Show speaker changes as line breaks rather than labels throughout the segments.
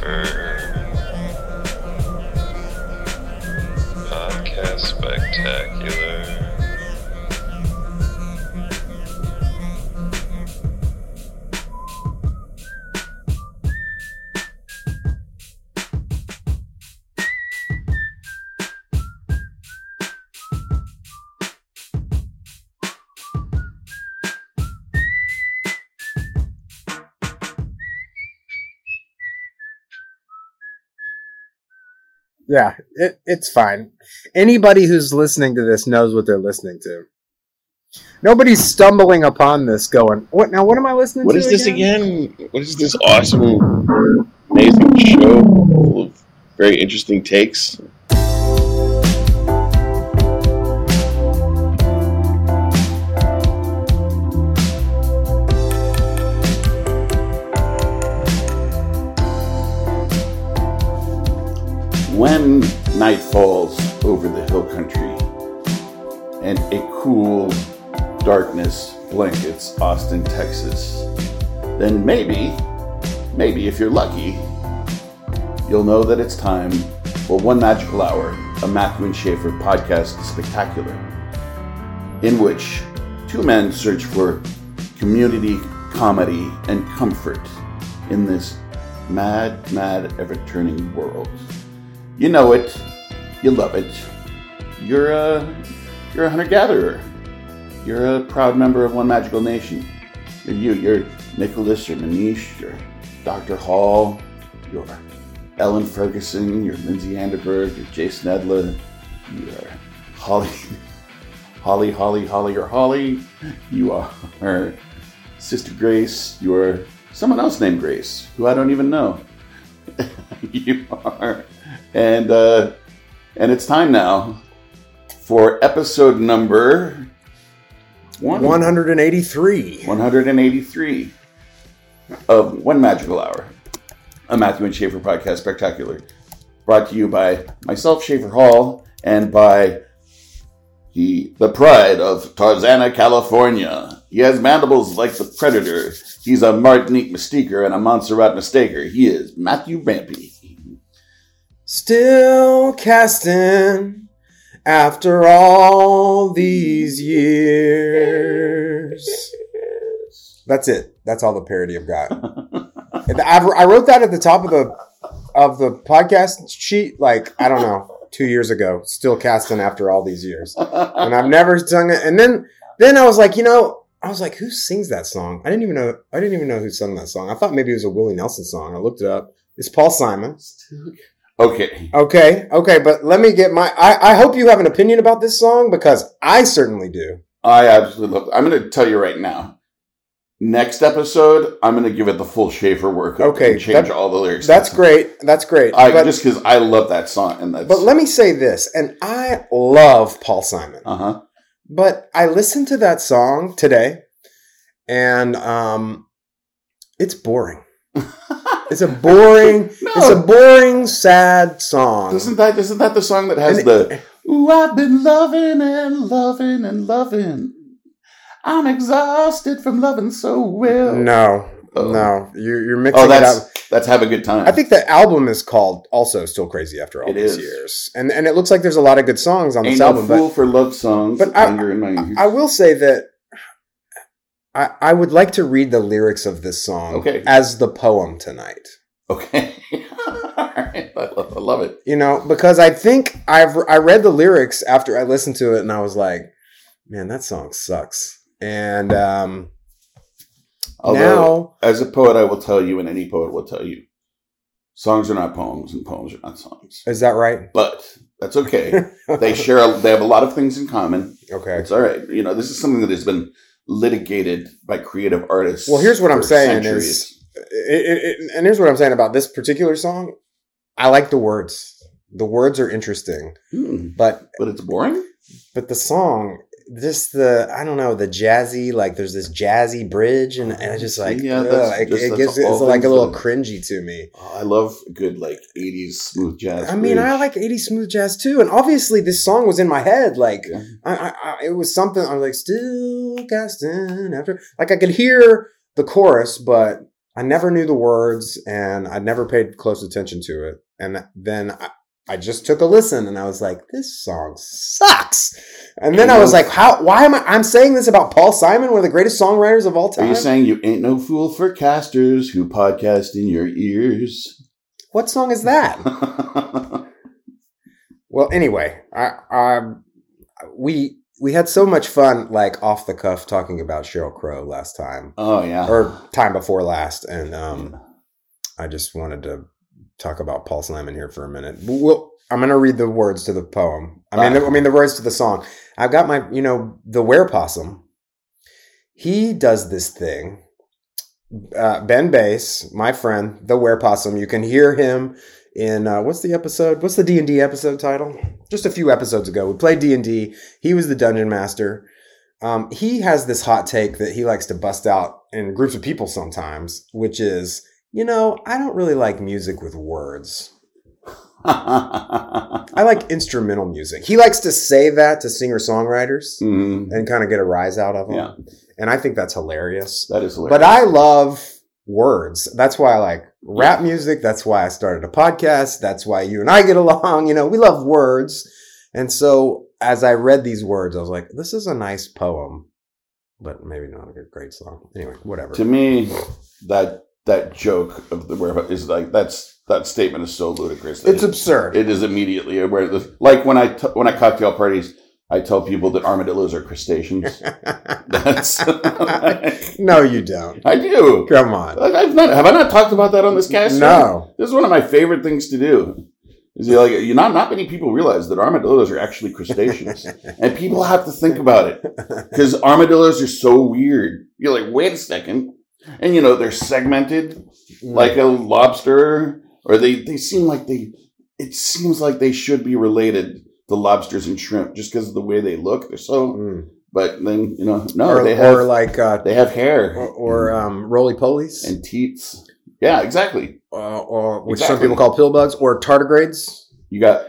Schaefer.
Yeah, it, it's fine. Anybody who's listening to this knows what they're listening to. Nobody's stumbling upon this going, what now? What am I listening
What
to?
is this again? What is this awesome, amazing show full of very interesting takes? When night falls over the hill country and a cool darkness blankets Austin, Texas, then maybe, maybe if you're lucky, you'll know that it's time for One Magical Hour, a Matthew and Schaefer podcast spectacular, in which two men search for community, comedy, and comfort in this mad, mad, ever turning world. You know it, you love it. You're a, you're a hunter gatherer. You're a proud member of One Magical Nation. You're you. You're Nicholas. You're Manish. You're Dr. Hall. You're Ellen Ferguson. You're Lindsay Anderberg. You're Jason Edler. You're Holly. Holly, Holly, Holly, or Holly. You are Sister Grace. You're someone else named Grace, who I don't even know. you are. And uh, and it's time now for episode number one.
183.
183 of One Magical Hour, a Matthew and Schaefer podcast spectacular, brought to you by myself, Schaefer Hall, and by the, the pride of Tarzana, California. He has mandibles like the Predator. He's a Martinique Mystiquer and a Montserrat Mistaker. He is Matthew Rampy.
Still casting after all these years. That's it. That's all the parody I've got. I wrote that at the top of the of the podcast sheet, like I don't know, two years ago. Still casting after all these years, and I've never sung it. And then then I was like, you know, I was like, who sings that song? I didn't even know. I didn't even know who sung that song. I thought maybe it was a Willie Nelson song. I looked it up. It's Paul Simon.
Okay.
Okay, okay, but let me get my. I, I hope you have an opinion about this song because I certainly do.
I absolutely love it. I'm going to tell you right now. Next episode, I'm going to give it the full Schaefer workup.
Okay,
and change
that-
all the lyrics.
That's great. That's great.
I
but,
just because I love that song and that's.
but let me say this, and I love Paul Simon,
uh huh.
but I listened to that song today, and um, it's boring. It's a boring. It's a boring, sad song.
Isn't that isn't that the song that has
And-
the Ooh, I've been loving and loving and loving. I'm exhausted from loving so well.
no,
Oh.
no, you're, you're mixing
Oh,
it up.
that's that's have a good time.
I think the album is called also "Still Crazy" after all
It
these
is.
years, and and it looks like there's a lot of good songs on
Ain't
this
no
album.
fool
But
for love songs.
but I-
linger in my ears.
I will say that I I would like to read the lyrics of this song
Okay.
as the poem tonight.
okay. All right. I love, I love it.
You know, because I think I've I read the lyrics after I listened to it, and I was like, man, that song sucks. And um,
Although,
now,
as a poet, I will tell you, and any poet will tell you, songs are not poems, and poems are not songs.
is that right?
But that's okay. they share. A, they have a lot of things in common.
okay.
It's all right. You know, this is something that has been litigated by creative artists.
Well, here's what I'm saying
centuries.
is, it, it, and here's what I'm saying about this particular song. I like the words. The words are interesting,
Hmm,
but
but it's boring.
but the song, just the I don't know the jazzy like there's this jazzy bridge and, and I just like
Yeah,
ugh, it,
just-
it gives it's like a little cringy to me.
Oh, I love good like '80s smooth jazz.
I mean, I like 80s smooth jazz too, and obviously this song was in my head. Like,
Yeah.
I, I, I, it was something I was like, still casting after. Like, I could hear the chorus, but I never knew the words and I never paid close attention to it. And then I, I just took a listen and I was like, this song sucks. And then I was like, how, why am I, I'm saying this about Paul Simon, one of the greatest songwriters of all time.
Are you saying you ain't no fool for casters who podcast in your ears?
what song is that? Well, anyway, I, I, we, we had so much fun, like off the cuff, talking about Sheryl Crow last time,
oh yeah.
or time before last, and um, I just wanted to talk about Paul Simon here for a minute. Well, I'm going to read the words to the poem. I mean,
Ah.
the, I mean the words to the song. I've got my, you know, the were possum. He does this thing. Uh, ben Bass, my friend, the were possum. You can hear him in uh, what's the episode? What's the D and D episode title? Just a few episodes ago, we played D and D. He was the dungeon master. Um, he has this hot take that he likes to bust out in groups of people sometimes, which is, you know, I don't really like music with words. I like instrumental music. He likes to say that to singer songwriters
Mhm.
and kind of get a rise out of them.
Yeah.
And I think that's hilarious.
That is hilarious.
But I love words. That's why I like rap music. That's why I started a podcast. That's why you and I get along. You know, we love words. And so as I read these words, I was like, this is a nice poem, but maybe not a good, great song. Anyway, whatever.
to me, that that joke of the where is like that's that statement is so ludicrous.
It's
it-
absurd.
it is immediately aware the like when I t- when I cocktail parties, I tell people that armadillos are crustaceans. That's
no, you don't.
I do.
Come on.
Like, I've not have I not talked about that on this cast?
No.
This is one of my favorite things to do. Is like you not not many people realize that armadillos are actually crustaceans, and people have to think about it because armadillos are so weird. You're like, wait a second, and you know they're segmented like a lobster, or they they seem like they. It seems like they should be related to lobsters and shrimp just because of the way they look. They're so,
Mm.
but then you know, no,
or,
they have
or like uh,
they have hair
or, or um, roly polies,
and teats. Yeah, exactly.
uh, or which some people call pill bugs, or tardigrades.
You got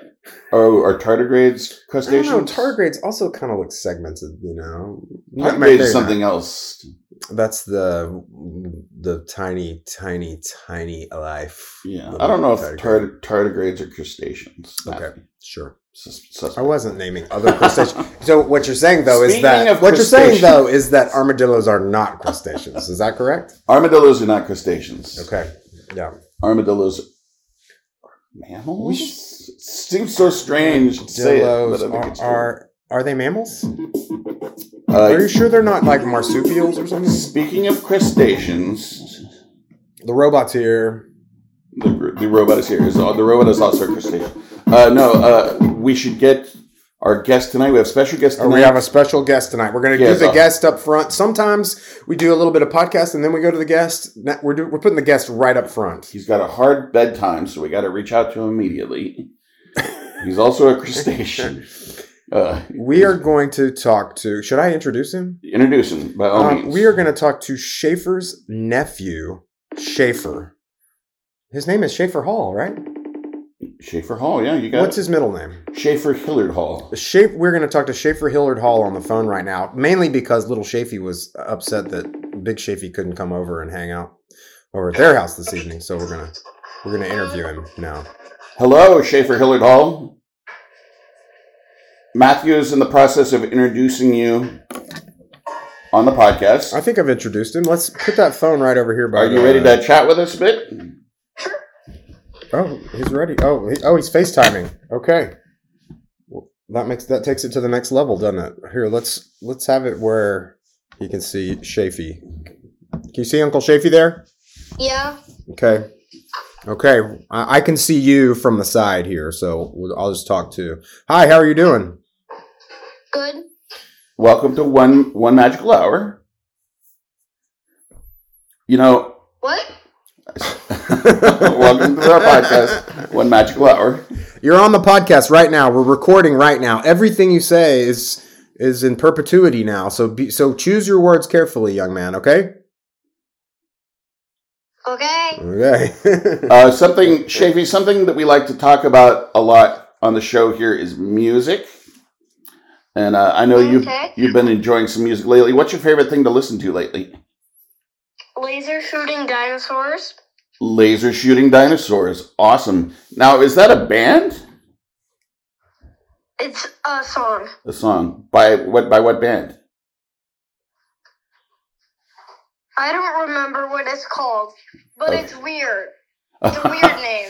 oh, are tardigrades
I don't
crustaceans?
know. Tardigrades also kind of look segmented. You know,
Tardigrade
Maybe
is something else.
That's the the tiny, tiny, tiny life.
Yeah, I don't know if
tardigrade.
tard- tardigrades are crustaceans.
Okay, sure.
Suspect.
I wasn't naming other crustaceans. so what you're saying though is that what you're saying though is that armadillos are not crustaceans. is that correct?
Armadillos are not crustaceans.
Okay. Yeah.
Armadillos are mammals. It seems so strange to say it, but I think
are,
it's true.
are are they mammals?
Uh,
Are you sure they're not like marsupials or something?
Speaking of crustaceans,
The robots here.
the, the robot is here. Is the robot is also a crustacean. Uh, no, uh, we should get our guest tonight. We have a special guest tonight.
we have a special guest tonight. We're going to
Yeah,
do the
so-
guest up front. Sometimes we do a little bit of podcast and then we go to the guest. We're do, we're putting the guest right up front.
He's got a hard bedtime, so we got to reach out to him immediately. He's also a crustacean. Uh,
We are going to talk to. Should I introduce him?
introduce him by all
Um,
means.
we are going to talk to Schaefer's nephew, Schaefer. His name is Schaefer Hall, right?
Schaefer Hall. Yeah, you got
What's his middle name?
Schaefer Hillard Hall.
Schaefer, we're going to talk to Schaefer Hillard Hall on the phone right now, mainly because little Shafy was upset that Big Shafy couldn't come over and hang out over at their house this evening. So we're gonna we're gonna interview him now.
Hello, Schaefer Hillard Hall. Matthew is in the process of introducing you on the podcast.
I think I've introduced him. Let's put that phone right over here. By
Are you
the-
ready to chat with us a bit?
Oh, he's ready. Oh, he, oh, he's FaceTiming. Okay. Well, that makes that takes it to the next level, doesn't it? Here, let's let's have it where he can see Shafy. Can you see Uncle Shafy there?
Yeah.
Okay. Okay. I, I can see you from the side here, so we'll- I'll just talk to. Hi, how are you doing?
Good.
Welcome to one one magical hour. You know,
What?
welcome to our podcast, One Magical Hour.
You're on the podcast right now. We're recording right now. Everything you say is is in perpetuity now. So be, so choose your words carefully, young man. Okay.
Okay.
Okay.
Uh, something, Shafy, something that we like to talk about a lot on the show here is music. And uh, I know you've you've been enjoying some music lately. What's your favorite thing to listen to lately?
Laser shooting dinosaurs.
Laser shooting dinosaurs. Awesome. Now, is that a band?
It's a song.
A song by what? By what band?
I don't remember what it's called, but
Okay.
it's weird. It's a weird name.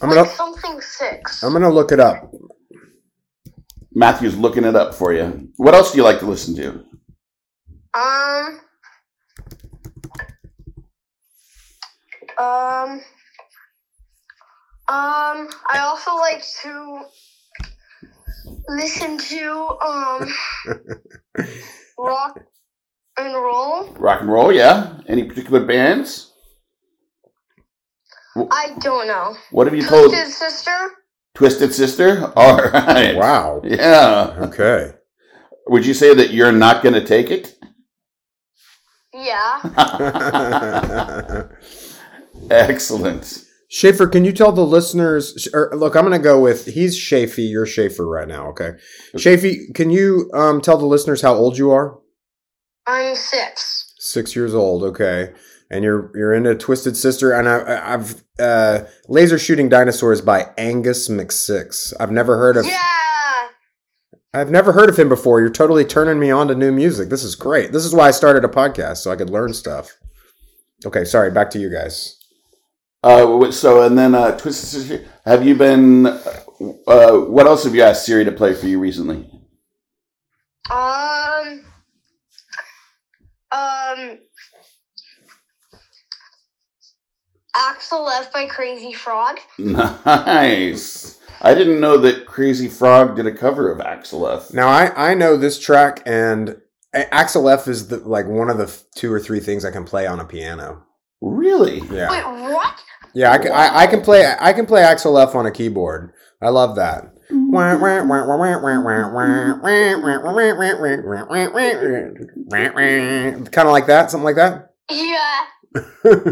I'm
like
gonna
something six.
I'm gonna look it up.
Matthew's looking it up for you. What else do you like to listen to?
Um. Um. Um. I also like to listen to um rock and roll.
Rock and roll, yeah. Any particular bands?
I don't know.
What have you told
Twisted Sister.
Twisted Sister? All right.
Wow.
Yeah.
Okay.
Would you say that you're not going to take it?
Yeah.
Excellent.
Schaefer, can you tell the listeners? Or look, I'm going to go with he's Shafy. You're Schaefer right now. Okay, Shafy, can you um, tell the listeners how old you are?
I'm six.
Six years old. Okay, and you're you're into Twisted Sister, and I, I- I've uh, Laser Shooting Dinosaurs by Angus McSix. I've never heard of.
Yeah.
I've never heard of him before. You're totally turning me on to new music. This is great. This is why I started a podcast so I could learn stuff. Okay, sorry. Back to you guys.
Uh, so, and then uh, Twisted Sister, have you been, uh, what else have you asked Siri to play for you recently?
Um. Um. Axel F by Crazy Frog.
Nice. I didn't know that Crazy Frog did a cover of Axel F.
Now I I know this track, and A- Axel F is the, like one of the two or three things I can play on a piano.
Really?
Yeah,
Wait, what?
yeah. I, can- I, I can play I can play Axel F on a keyboard. I love that. kind of like that, something like that.
Yeah.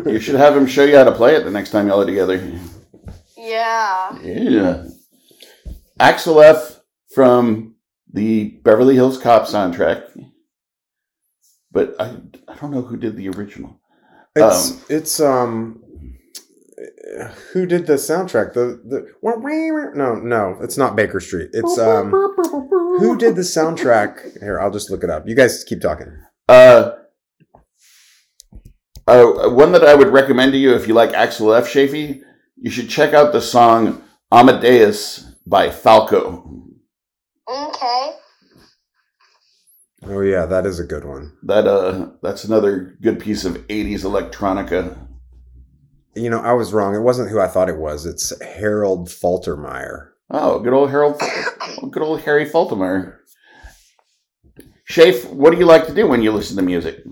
You should have him show you how to play it the next time y'all are together.
Yeah.
Yeah. Axel F from the Beverly Hills Cop soundtrack. But I, I don't know who did the original.
It's
Um,
it's um who did the soundtrack? The the no no it's not Baker Street. It's um who did the soundtrack? Here I'll just look it up. You guys keep talking.
Uh, uh, one that I would recommend to you if you like Axel F. Shafee, you should check out the song Amadeus by Falco.
Okay.
Oh yeah, that is a good one.
That uh, that's another good piece of '80s electronica.
You know, I was wrong. It wasn't who I thought it was. It's Harold Faltermeyer.
Oh, good old Harold, good old Harry Faltermeyer. Shafe, what do you like to do when you listen to music?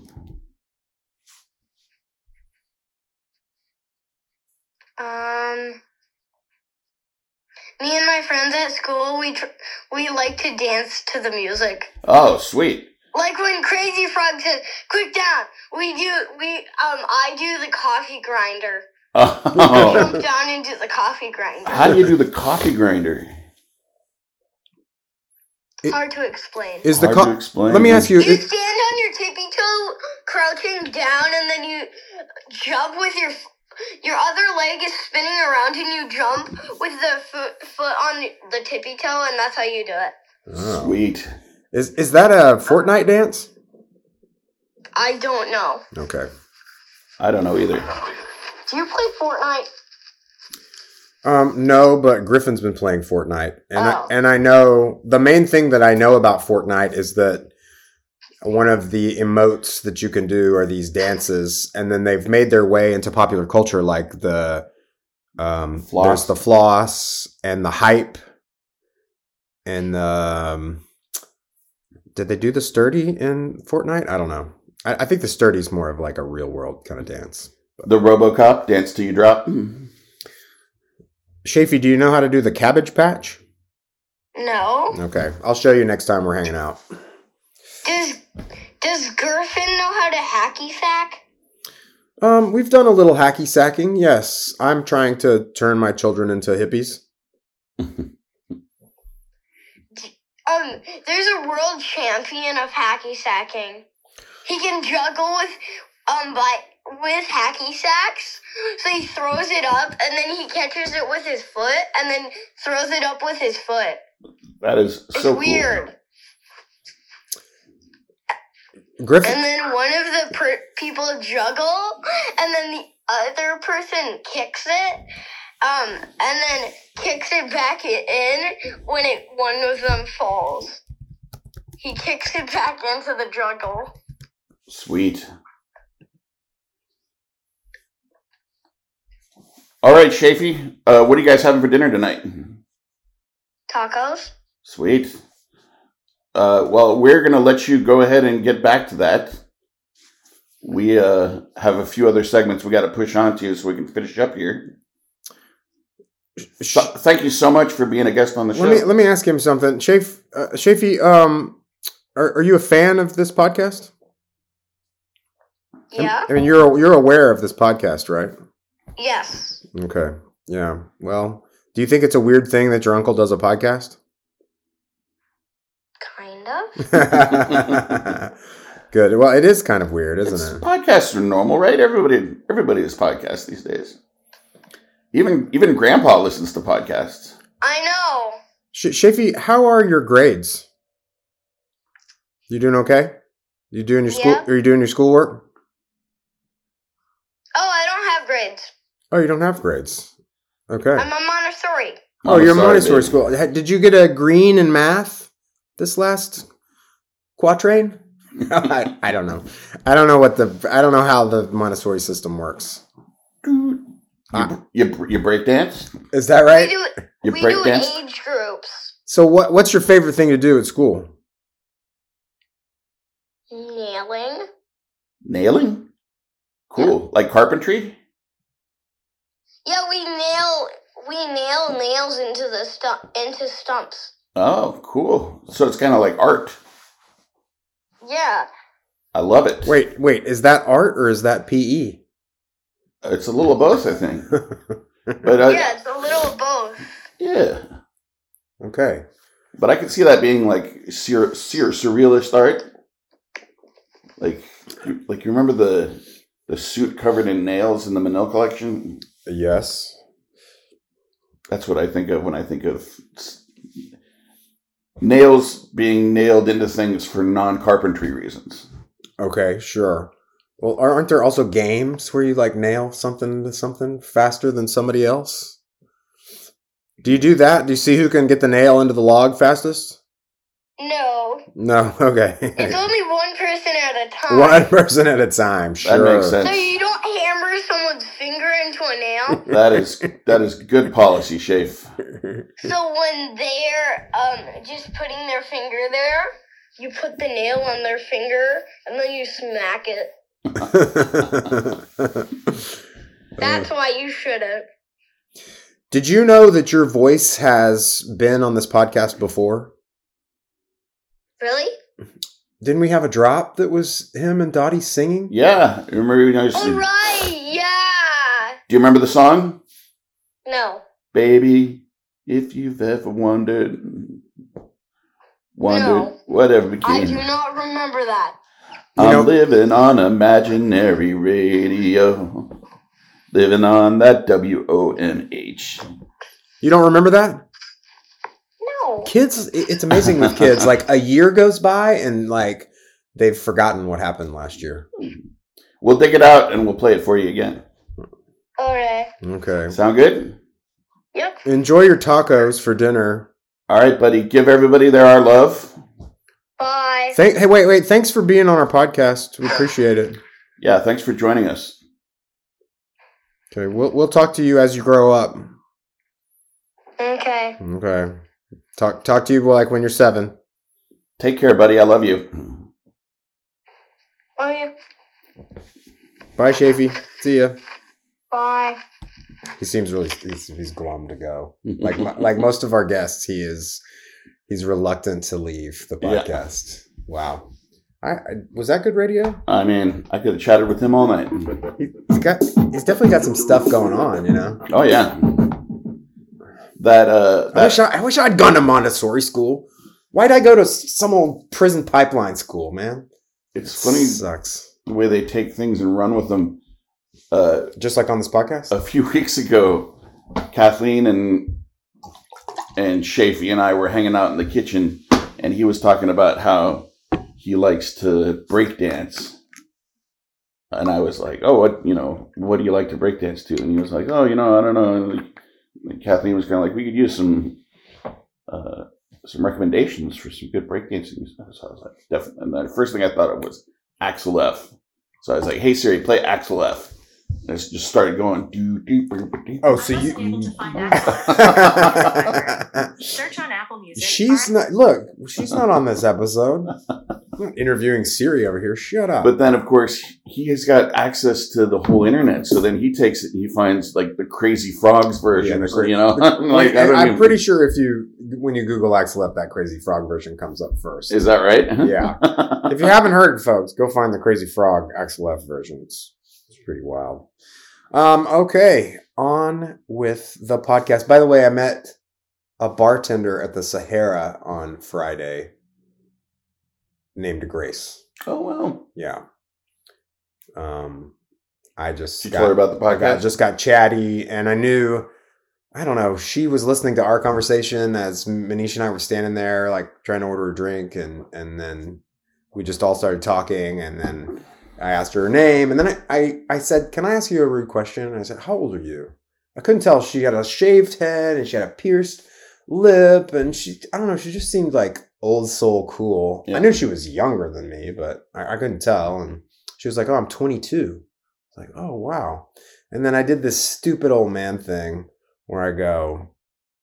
Me and my friends at school, we tr- we like to dance to the music.
Oh, sweet.
Like when Crazy Frog says, "Quick down," we do we um I do the coffee grinder.
Oh,
Jump down and do the coffee grinder.
how do you do the coffee grinder?
It-
Hard to explain.
Is the
Hard
co-
to explain.
Let me ask you.
You
it-
stand on your tippy toe, crouching down, and then you jump with your your other leg is spinning around, and you jump with the foot foot on the tippy toe, and that's how you do it.
Oh.
Sweet.
Is is that a Fortnite dance?
I don't know.
Okay.
I don't know either.
Do you play Fortnite?
Um, no, but Griffin's been playing Fortnite, and
Oh.
I, and I know the main thing that I know about Fortnite is that one of the emotes that you can do are these dances, and then they've made their way into popular culture, like the um,
Floss.
there's the floss and the hype, and the, um, did they do the sturdy in Fortnite? I don't know. I, I think the sturdy is more of like a real world kind of dance.
The RoboCop dance till you drop.
Shafy, do you know how to do the cabbage patch?
No.
Okay, I'll show you next time we're hanging out.
Does Does Griffin know how to hacky sack?
Um, we've done a little hacky sacking. Yes, I'm trying to turn my children into hippies.
Um, there's a world champion of hacky sacking. He can juggle with um by with hacky sacks. So he throws it up and then he catches it with his foot and then throws it up with his foot.
That is
It's
so cool.
weird.
Griffin.
And then one of the per- people juggle, and then the other person kicks it, um, and then kicks it back in when it one of them falls. He kicks it back into the juggle.
Sweet. All right, Shafy. Uh, what are you guys having for dinner tonight?
Tacos.
Sweet. Uh, well, we're going to let you go ahead and get back to that. We uh, have a few other segments we got to push on to so we can finish up here. So, thank you so much for being a guest on the show.
Let me let me ask him something. Shaf, uh, Shafy, um, are, are you a fan of this podcast?
Yeah.
I mean, you're you're aware of this podcast, right?
Yes.
Okay. Yeah. Well, do you think it's a weird thing that your uncle does a podcast?
Kind of.
Good. Well, it is kind of weird, isn't
It's-
it?
Podcasts are normal, right? Everybody, everybody has podcasts these days. Even even Grandpa listens to podcasts.
I know.
Sh- Shafy, how are your grades? You doing okay? You doing your school?
Yeah.
Are you doing your schoolwork?
Oh, I don't have grades.
Oh, you don't have grades. Okay.
I'm a Montessori.
Oh, you're a Montessori
baby.
school. Did you get a green in math this last quatrain? I, I don't know. I don't know what the I don't know how the Montessori system works.
Dude, You, you, you break dance?
Is that
We
right?
do
You
we
break
do
dance?
age groups.
So what what's your favorite thing to do at school?
Nailing.
Nailing? Cool. Like carpentry?
Yeah, we nail we nail nails into the stump into stumps.
Oh, cool. So it's kind of like art.
Yeah.
I love it.
Wait, wait, is that art or is that? PE?
It's a little of both, I think. But uh,
yeah, it's a little of both.
yeah.
okay.
But I could see that being like sur- sur- surrealist art. Like, like you remember the the suit covered in nails in the Menil collection?
Yes.
That's what I think of when I think of s- nails being nailed into things for non carpentry reasons.
Okay, sure. Well, aren't there also games where you like nail something to something faster than somebody else? Do you do that? Do you see who can get the nail into the log fastest?
No.
No. Okay.
It's only one person at a time.
One person at a time.
That
Sure.
makes sense.
So you don't hammer someone's finger into a nail.
That is that is good policy, Shafe.
so when they're um just putting their finger there, you put the nail on their finger and then you smack it. That's why you shouldn't.
Did you know that your voice has been on this podcast before?
Really?
Didn't we have a drop that was him and Dottie singing?
Yeah, remember you know,
All right. Yeah.
Do you remember the song?
No.
Baby, if you've ever wondered, wondered,
No.
whatever
I do not remember that.
You
I'm
know-
living on imaginary radio. Living on that W O N H.
You don't remember that?
No.
Kids, it's amazing with kids. Like a year goes by and like they've forgotten what happened last year.
We'll dig it out and we'll play it for you again.
Okay.
Okay.
Sound good?
Yep.
Enjoy your tacos for dinner.
All right, buddy. Give everybody there our love.
Bye.
Thank. Hey, wait, wait. Thanks for being on our podcast. We appreciate it.
Yeah, thanks for joining us.
Okay, we'll we'll talk to you as you grow up.
Okay.
Okay. Talk talk to you like when you're seven.
Take care, buddy. I love you.
Yeah.
Bye, Shafy. See ya.
Bye.
He seems really he's, he's glum to go. Like like most of our guests, he is he's reluctant to leave the
Yeah.
podcast. Wow. I, I was that good radio?
I mean, I could have chatted with him all night.
He, he's got he's definitely got some stuff going on. You know.
Oh yeah. That uh
I wish I, I wish I'd gone to Montessori school. Why'd I go to some old prison pipeline school, man?
it's funny
Sucks.
the way they take things and run with them. Uh,
Just like on this podcast.
a few weeks ago, Kathleen and and Shafee and I were hanging out in the kitchen, and he was talking about how he likes to break dance. And I was like, "Oh, what you know? What do you like to break dance to?" And he was like, "Oh, you know, I don't know." And Kathleen was kind of like, "We could use some uh, some recommendations for some good breakdancing." stuff." So I was like, "Definitely." And the first thing I thought of was Axel F. So I was like, "Hey Siri, play Axel F." And it just started going. Do do do do.
Oh, so
I able
you.
to find Axel.
she's
Search on Apple Music.
She's not. Look, she's not on this episode. I'm interviewing Siri over here. Shut up.
But then, of course, he has got access to the whole internet. So then he takes it and he finds like the Crazy Frogs version,
Yeah, cra-
you know.
like,
I don't
I'm
even-
pretty sure if you when you Google Axel F, that Crazy Frog version comes up first.
Is that right?
Yeah. if you haven't heard, folks, go find the Crazy Frog Axel F version. Pretty wild. Um, okay, on with the podcast. By the way, I met a bartender at the Sahara on Friday named Grace.
oh wow.
Yeah. Um, I just
Did tell her about the
I got,
podcast?
just got chatty, and I knew, I don't know, she was listening to our conversation as Manish and I were standing there, like trying to order a drink, and and then we just all started talking, and then I asked her her name, and then I I, I said, "Can I ask you a rude question?" And I said, "How old are you?" I couldn't tell. She had a shaved head, and she had a pierced lip, and she I don't know, she just seemed like old soul cool.
Yeah.
I knew she was younger than me, but I, I couldn't tell, and she was like, "Oh, I'm 22." It's like, oh wow. And then I did this stupid old man thing where I go,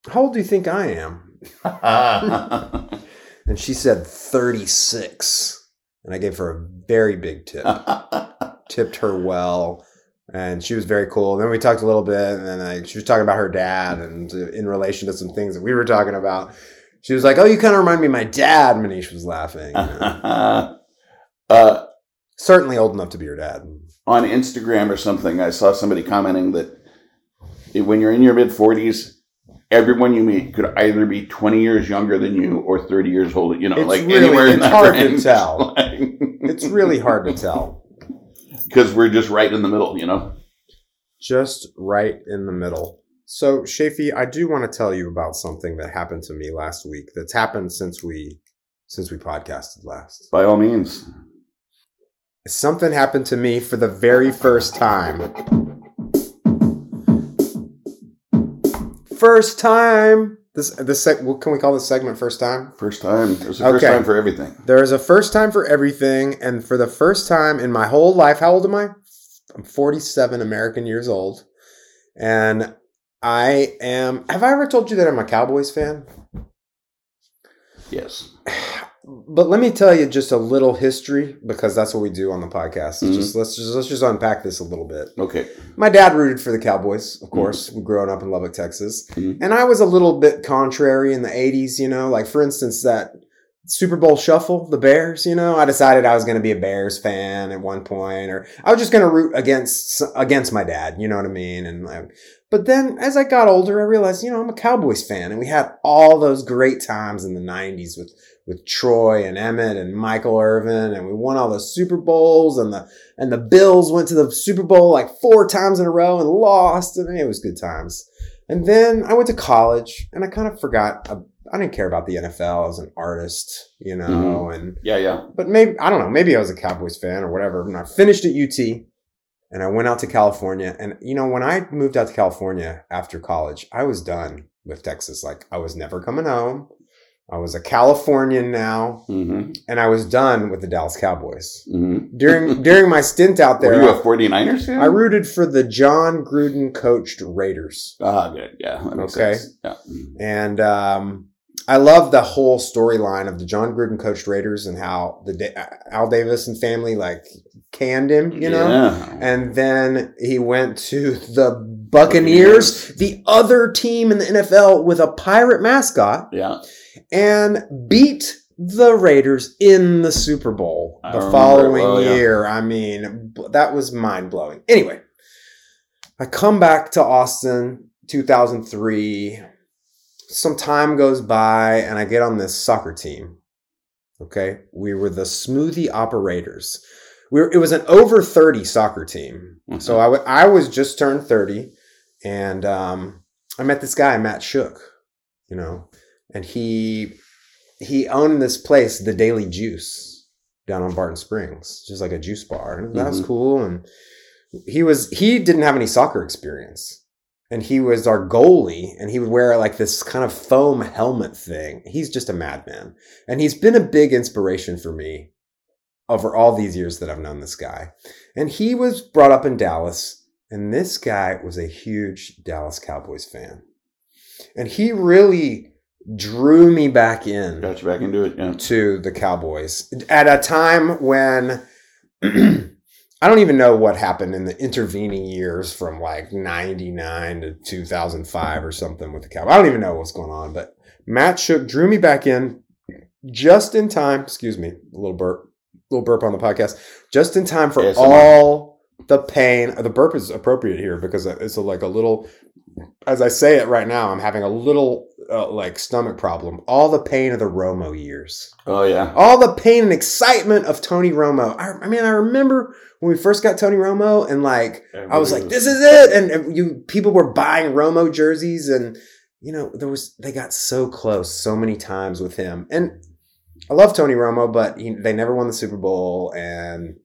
How old do you think I am? And she said 36. And I gave her a very big tip. Tipped her well. And she was very cool. then we talked a little bit, and then I, she was talking about her dad and uh, in relation to some things that we were talking about. She was like, "Oh, you kind of remind me of my dad." Manish was laughing.
uh,
Certainly old enough to be your dad.
on Instagram or something, I saw somebody commenting that when you're in your mid 40s, everyone you meet could either be 20 years younger than you or 30 years older. You know,
It's
like
really-
anywhere in
it's
that
hard to
range.
tell. It's really hard to tell.
because we're just right in the middle. You know.
just right in the middle. So, Shafi, I do want to tell you about something that happened to me last week. That's happened since we since we podcasted last.
By all means.
Something happened to me for the very first time. First time. This this seg- what can we call this segment? First time.
First time. There's a first
Okay.
time for everything.
There is a first time for everything, and for the first time in my whole life, how old am I? I'm 47 American years old, and I am. Have I ever told you that I'm a Cowboys fan?
Yes.
But let me tell you just a little history because that's what we do on the podcast.
Mhm.
Just let's just let's just unpack this a little bit.
Okay.
My dad rooted for the Cowboys, of course, growing up in Lubbock, Texas.
Mhm.
And I was a little bit contrary in the 80s, you know, like for instance, that Super Bowl shuffle, the Bears, you know, I decided I was going to be a Bears fan at one point, or I was just going to root against, against my dad, you know what I mean? And like, but then as I got older, I realized, you know, I'm a Cowboys fan and we had all those great times in the 90s with, with Troy and Emmitt and Michael Irvin and we won all those Super Bowls and the, and the Bills went to the Super Bowl like four times in a row and lost. and it was good times. And then I went to college and I kind of forgot. I didn't care about the NFL as an artist, you know, mm-hmm. and
Yeah, yeah.
but maybe I don't know. Maybe I was a Cowboys fan or whatever. And I finished at UT, and I went out to California. And you know, when I moved out to California after college, I was done with Texas. Like I was never coming home. I was a Californian now,
Mm-hmm.
and I was done with the Dallas Cowboys.
Mm-hmm.
During during my stint out
Were
there,
you a 49ers fan?
I rooted for the Jon Gruden coached Raiders.
Ah, good. Yeah.
Okay.
Yeah.
And um, I love the whole storyline of the Jon Gruden coached Raiders and how the Al Davis and family like canned him, you know.
Yeah.
And then he went to the Buccaneers, the other team in the NFL with a pirate mascot,
Yeah.
and beat the Raiders in the Super Bowl
I
the following
well, yeah.
year. I mean, that was mind blowing. Anyway, I come back to Austin 2003. Some time goes by, and I get on this soccer team. Okay. We were the smoothie operators. We were, it was an over 30 soccer team.
Mhm.
So I was just turned 30 and um, I met this guy, Matt Shook, you know, and he he owned this place, the Daily Juice, down on Barton Springs, just like a juice bar. And that was
Mhm.
cool. And he was he didn't have any soccer experience. And he was our goalie, and he would wear like this kind of foam helmet thing. He's just a madman. And he's been a big inspiration for me over all these years that I've known this guy. And he was brought up in Dallas, and this guy was a huge Dallas Cowboys fan. And he really drew me back in
Got you back into it. Yeah.
to the Cowboys at a time when I don't even know what happened in the intervening years from like 99 to 2005 or something with the Cowboys. I don't even know what's going on, but Matt Shook drew me back in just in time. Excuse me, a little burp, little burp on the podcast, just in time for
ASMR.
all the pain. The burp is appropriate here because it's a, like a little, as I say it right now, I'm having a little uh, like stomach problem. All the pain of the Romo years
Oh yeah.
all the pain and excitement of Tony Romo. I, I mean, I remember when we first got Tony Romo, and like I was like, "This is it!" And, and you people were buying Romo jerseys, and you know there was they got so close so many times with him. And I love Tony Romo, but he, they never won the Super Bowl, and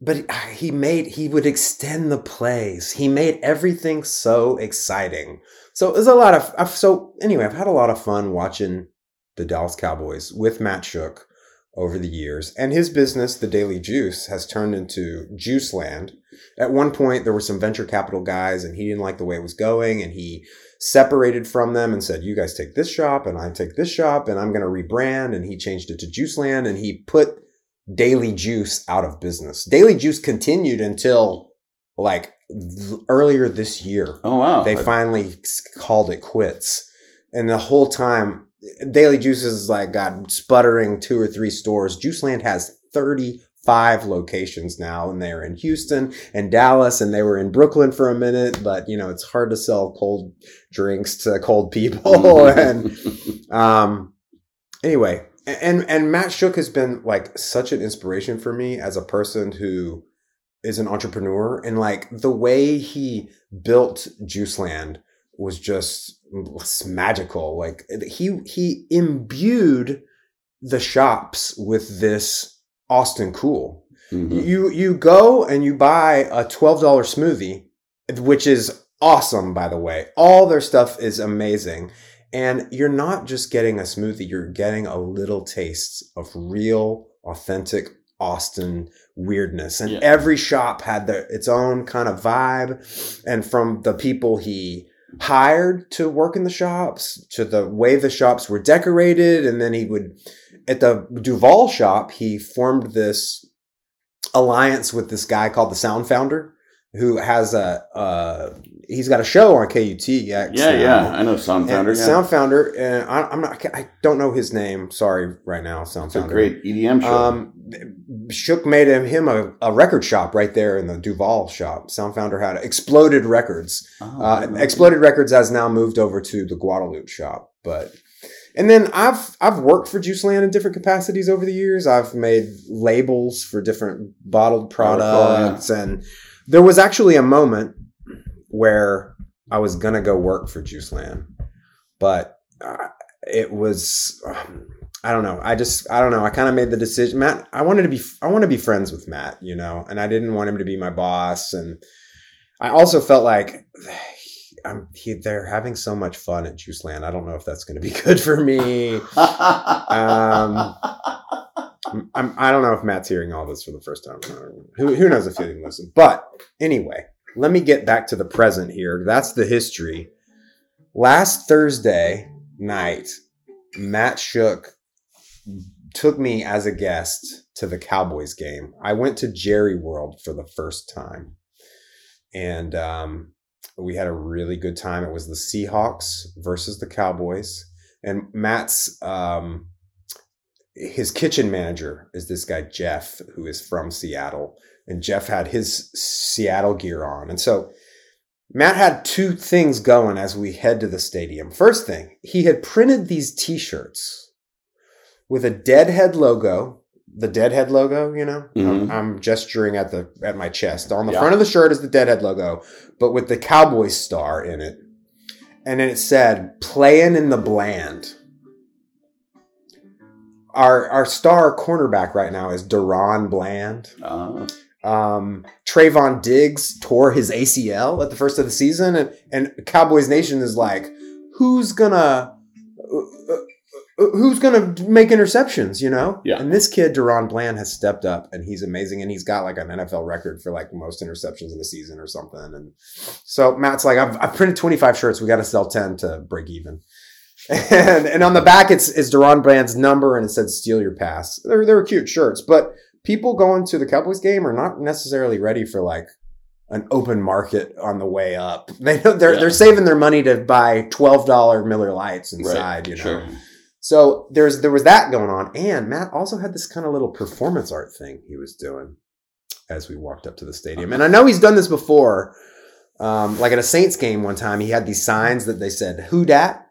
but he made he would extend the plays. He made everything so exciting. So it was a lot of so anyway. I've had a lot of fun watching the Dallas Cowboys with Matt Shook over the years. And his business, the Daily Juice, has turned into Juice Land. At one point, there were some venture capital guys, and he didn't like the way it was going, and he separated from them and said, You guys take this shop, and I take this shop, and I'm going to rebrand. And he changed it to Juice Land, and he put Daily Juice out of business. Daily Juice continued until like th- earlier this year
Oh wow.
they finally called it quits. And the whole time, Daily Juice is like got sputtering two or three stores. Juiceland has 35 locations now, and they're in Houston and Dallas, and they were in Brooklyn for a minute. But you know, it's hard to sell cold drinks to cold people. and um, anyway, and and Matt Shook has been like such an inspiration for me as a person who is an entrepreneur, and like the way he built Juiceland was just magical. Like he he imbued the shops with this Austin cool.
Mhm.
You you go and you buy a twelve dollar smoothie, which is awesome by the way. All their stuff is amazing. And you're not just getting a smoothie, you're getting a little taste of real, authentic Austin weirdness. And
Yeah.
every shop had their its own kind of vibe. And from the people he hired to work in the shops to the way the shops were decorated, and then he would at the Duval shop, he formed this alliance with this guy called the Sound Founder, who has a uh, he's got a show on KUT.
yeah, yeah. I know Sound Founder.
And
Yeah.
Sound Founder, and I, I'm not. I don't know his name. Sorry, right now, Sound
it's a
Founder.
great EDM show.
Um, Shook made him him a, a record shop right there in the Duval shop. Sound Founder had Exploded Records.
Oh,
Uh, Exploded Records has now moved over to the Guadalupe shop, but and then I've I've worked for Juiceland in different capacities over the years. I've made labels for different bottled
recall, yeah.
products, and there was actually a moment where I was gonna go work for Juiceland, but uh, it was um, I don't know. I just I don't know. I kind of made the decision. Matt, I wanted to be I want to be friends with Matt, you know, and I didn't want him to be my boss, and I also felt like I'm, he, they're having so much fun at Juiceland. I don't know if that's going to be good for me. um, I'm, I don't know if Matt's hearing all this for the first time. Who, who knows if he didn't listen? But anyway, let me get back to the present here. That's the history. Last Thursday night, Matt Shook took me as a guest to the Cowboys game. I went to Jerry World for the first time. And um, we had a really good time. It was the Seahawks versus the Cowboys. And Matt's um, his kitchen manager is this guy Jeff, who is from Seattle, and Jeff had his Seattle gear on, and so Matt had two things going as we head to the stadium. First thing, he had printed these T-shirts with a Deadhead logo, the Deadhead logo. You know, I'm,
Mhm.
I'm gesturing at the at my chest. On the
Yeah.
front of the shirt is the Deadhead logo, but with the Cowboy star in it, and then it said "Playing in the Bland." Our our star cornerback right now is DaRon Bland.
Uh,
Um, Trevon Diggs tore his ACL at the first of the season, and, and Cowboys Nation is like, who's gonna, who's gonna make interceptions? You know?
Yeah.
And this kid, DaRon Bland, has stepped up, and he's amazing, and he's got like an NFL record for like most interceptions in the season or something. And so Matt's like, I've, I've printed twenty five shirts. We got to sell ten to break even. And and on the back it's it's DaRon Bland's number, and it said "Steal Your Pass." They're they're cute shirts, but people going to the Cowboys game are not necessarily ready for like an open market on the way up. They know they're
Yeah.
they're saving their money to buy twelve dollar Miller Lites inside. You know,
sure.
So there's there was that going on, and Matt also had this kind of little performance art thing he was doing as we walked up to the stadium. And I know he's done this before. Um, like at a Saints game one time, he had these signs that they said "Who dat,"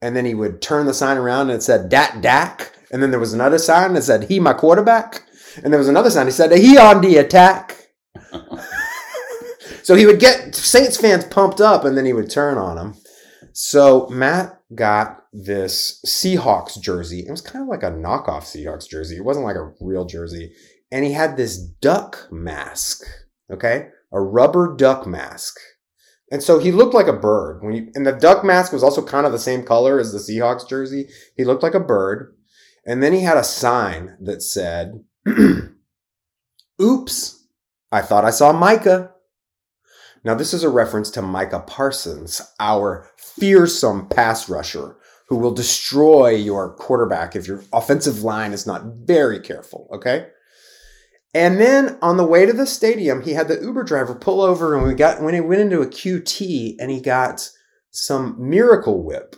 and then he would turn the sign around and it said "Dat Dak," and then there was another sign that said "He my quarterback," and there was another sign that said "He on the attack." so he would get Saints fans pumped up, and then he would turn on them. So Matt got this Seahawks jersey. It was kind of like a knockoff Seahawks jersey. It wasn't like a real jersey. And he had this duck mask, okay? A rubber duck mask. And so he looked like a bird. When you, and the duck mask was also kind of the same color as the Seahawks jersey. He looked like a bird. And then he had a sign that said, Oops, I thought I saw Micah. Now, this is a reference to Micah Parsons, our fearsome pass rusher who will destroy your quarterback if your offensive line is not very careful, okay? And then on the way to the stadium, he had the Uber driver pull over and we got when he went into a QT and he got some Miracle Whip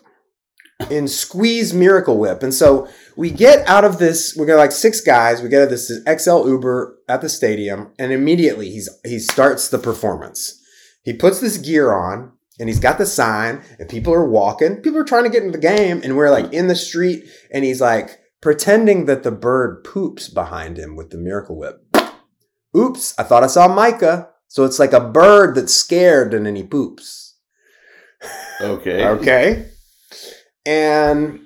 in squeeze Miracle Whip. And so we get out of this, we got like six guys, we get out of this XL Uber at the stadium, and immediately he's he starts the performance. He puts this gear on and he's got the sign and people are walking. People are trying to get into the game and we're like in the street and he's like pretending that the bird poops behind him with the miracle whip. Oops, I thought I saw Micah. So it's like a bird that's scared and then he poops.
Okay.
Okay. And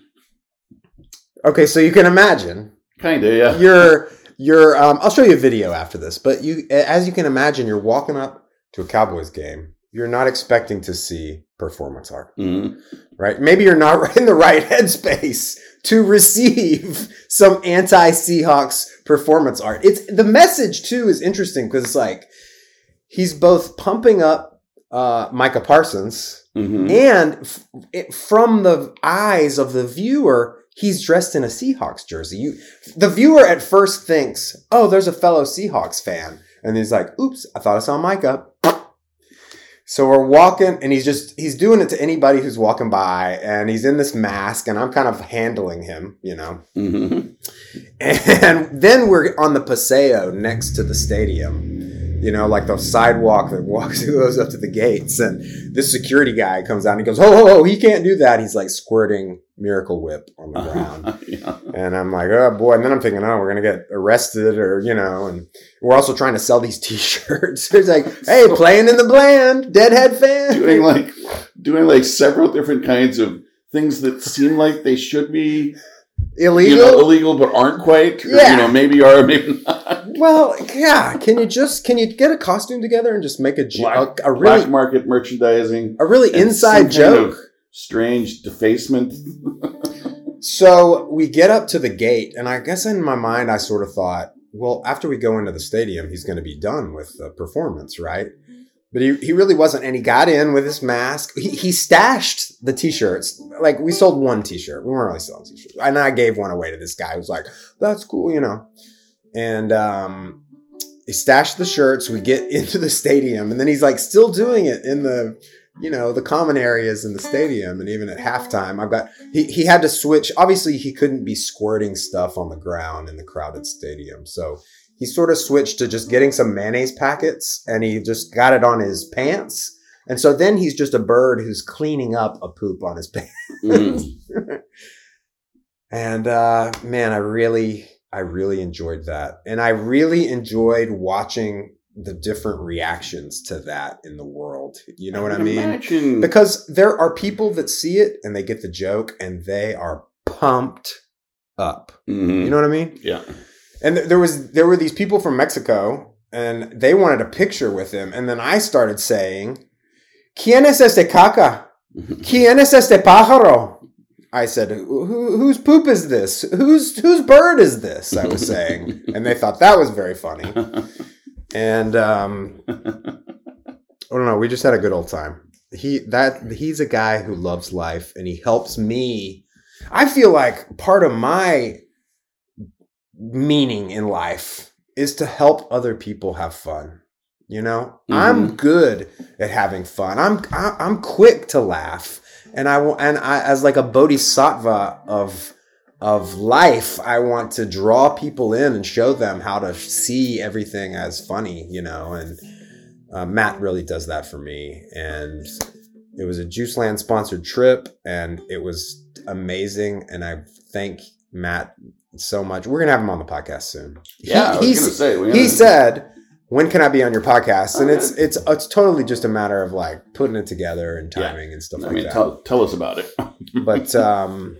okay, so you can imagine
Kinda, yeah.
you're you're um I'll show you a video after this, but you as you can imagine, you're walking up to a Cowboys game. You're not expecting to see performance art,
Mhm.
right? Maybe you're not in the right headspace to receive some anti-Seahawks performance art. It's the message too is interesting because it's like he's both pumping up uh Micah Parsons
Mhm.
and f- it, from the eyes of the viewer, he's dressed in a Seahawks jersey. You, the viewer at first thinks, "Oh, there's a fellow Seahawks fan," and he's like, "Oops, I thought I saw Micah." So we're walking, and he's just he's doing it to anybody who's walking by, and he's in this mask, and I'm kind of handling him, you know.
Mhm.
And then we're on the Paseo next to the stadium, you know, like the sidewalk that walks goes up to the gates. And this security guy comes out and he goes, "Oh, oh, oh he can't do that." He's like squirting Miracle Whip on the ground.
yeah.
And I'm like, oh boy. And then I'm thinking, oh, we're going to get arrested or, you know, and we're also trying to sell these t shirts. it's like, hey, playing in the bland, deadhead fan.
Doing like doing like several different kinds of things that seem like they should be
Illegal.
you know illegal but aren't quite. Or,
Yeah.
You know, maybe are, maybe not.
Well, yeah. Can you just, can you get a costume together and just make a, jo-
Black,
a, a really,
black market merchandising.
a really inside joke?
strange defacement.
So we get up to the gate, and I guess in my mind, I sort of thought, well, after we go into the stadium, he's going to be done with the performance, right? But he, he really wasn't, and he got in with his mask. He, he stashed the t-shirts. Like we sold one t-shirt. We weren't really selling t-shirts, and I gave one away to this guy who was like, "That's cool," you know. And um, he stashed the shirts. We get into the stadium, and then he's like still doing it in the, you know, the common areas in the stadium, and even at halftime, I've got he he had to switch. Obviously, he couldn't be squirting stuff on the ground in the crowded stadium, so he sort of switched to just getting some mayonnaise packets, and he just got it on his pants. And so then he's just a bird who's cleaning up a poop on his pants.
Mm.
And uh, man, I really, I really enjoyed that. And I really enjoyed watching the different reactions to that in the world. You know what I mean?
Imagine,
Because there are people that see it and they get the joke and they are pumped up.
Mhm.
You know what I mean?
yeah.
And th- there was there were these people from Mexico and they wanted a picture with him and then I started saying, "¿Quién es este caca? ¿Quién es este pájaro?" I said, Who, "Whose poop is this? Whose whose bird is this?" I was saying, and they thought that was very funny. And um, I don't know. We just had a good old time. He that he's a guy who loves life, and he helps me. I feel like part of my meaning in life is to help other people have fun. You know, I'm good at having fun. I'm I, I'm quick to laugh, and I and I as like a bodhisattva of of life, I want to draw people in and show them how to see everything as funny. You know, and uh, Matt really does that for me, and it was a JuiceLand sponsored trip, and it was amazing, and I thank Matt so much. We're gonna have him on the podcast soon.
Yeah,
he,
gonna say, we
he said, "When can I be on your podcast?" And
Oh,
it's it's it's totally just a matter of like putting it together and
Yeah.
timing and stuff
I
like
mean,
that.
tell, tell us about it.
but um,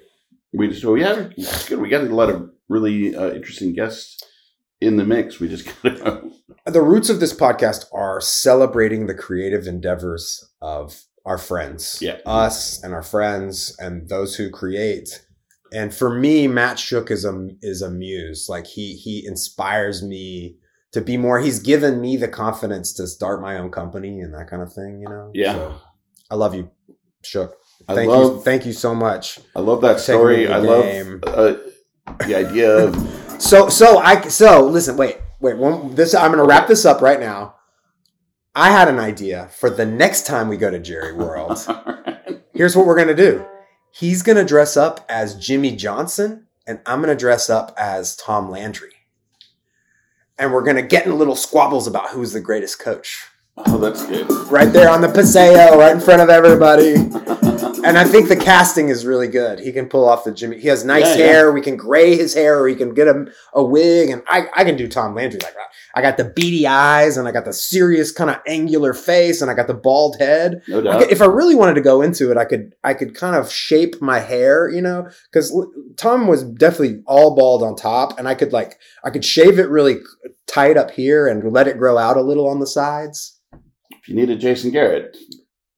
we just, well, yeah, it's good. We got a lot of really uh, interesting guests in the mix. We just got
the roots of this podcast are celebrating the creative endeavors of our friends,
Yeah.
us and our friends and those who create. And for me, Matt Shook is a is a muse. Like he he inspires me to be more. He's given me the confidence to start my own company and that kind of thing. You know.
yeah.
So, I love you, Shook.
I
Thank
love
you. Thank you so much.
I love that story. I love uh, the idea of
So so I so listen. Wait wait. One, this I'm going to wrap this up right now. I had an idea for the next time we go to Jerry World. Here's what we're going to do. He's going to dress up as Jimmy Johnson, and I'm going to dress up as Tom Landry. And we're going to get in little squabbles about who's the greatest coach.
oh, that's good.
Right there on the Paseo, right in front of everybody. And I think the casting is really good. He can pull off the Jimmy. He has nice
Yeah, yeah.
hair. We can gray his hair, or he can get him a wig. And I, I can do Tom Landry like that. I got the beady eyes, and I got the serious kind of angular face, and I got the bald head.
No
I could- if I really wanted to go into it, I could I could kind of shape my hair, you know, because Tom was definitely all bald on top, and I could like I could shave it really tight up here and let it grow out a little on the sides.
if you needed Jason Garrett,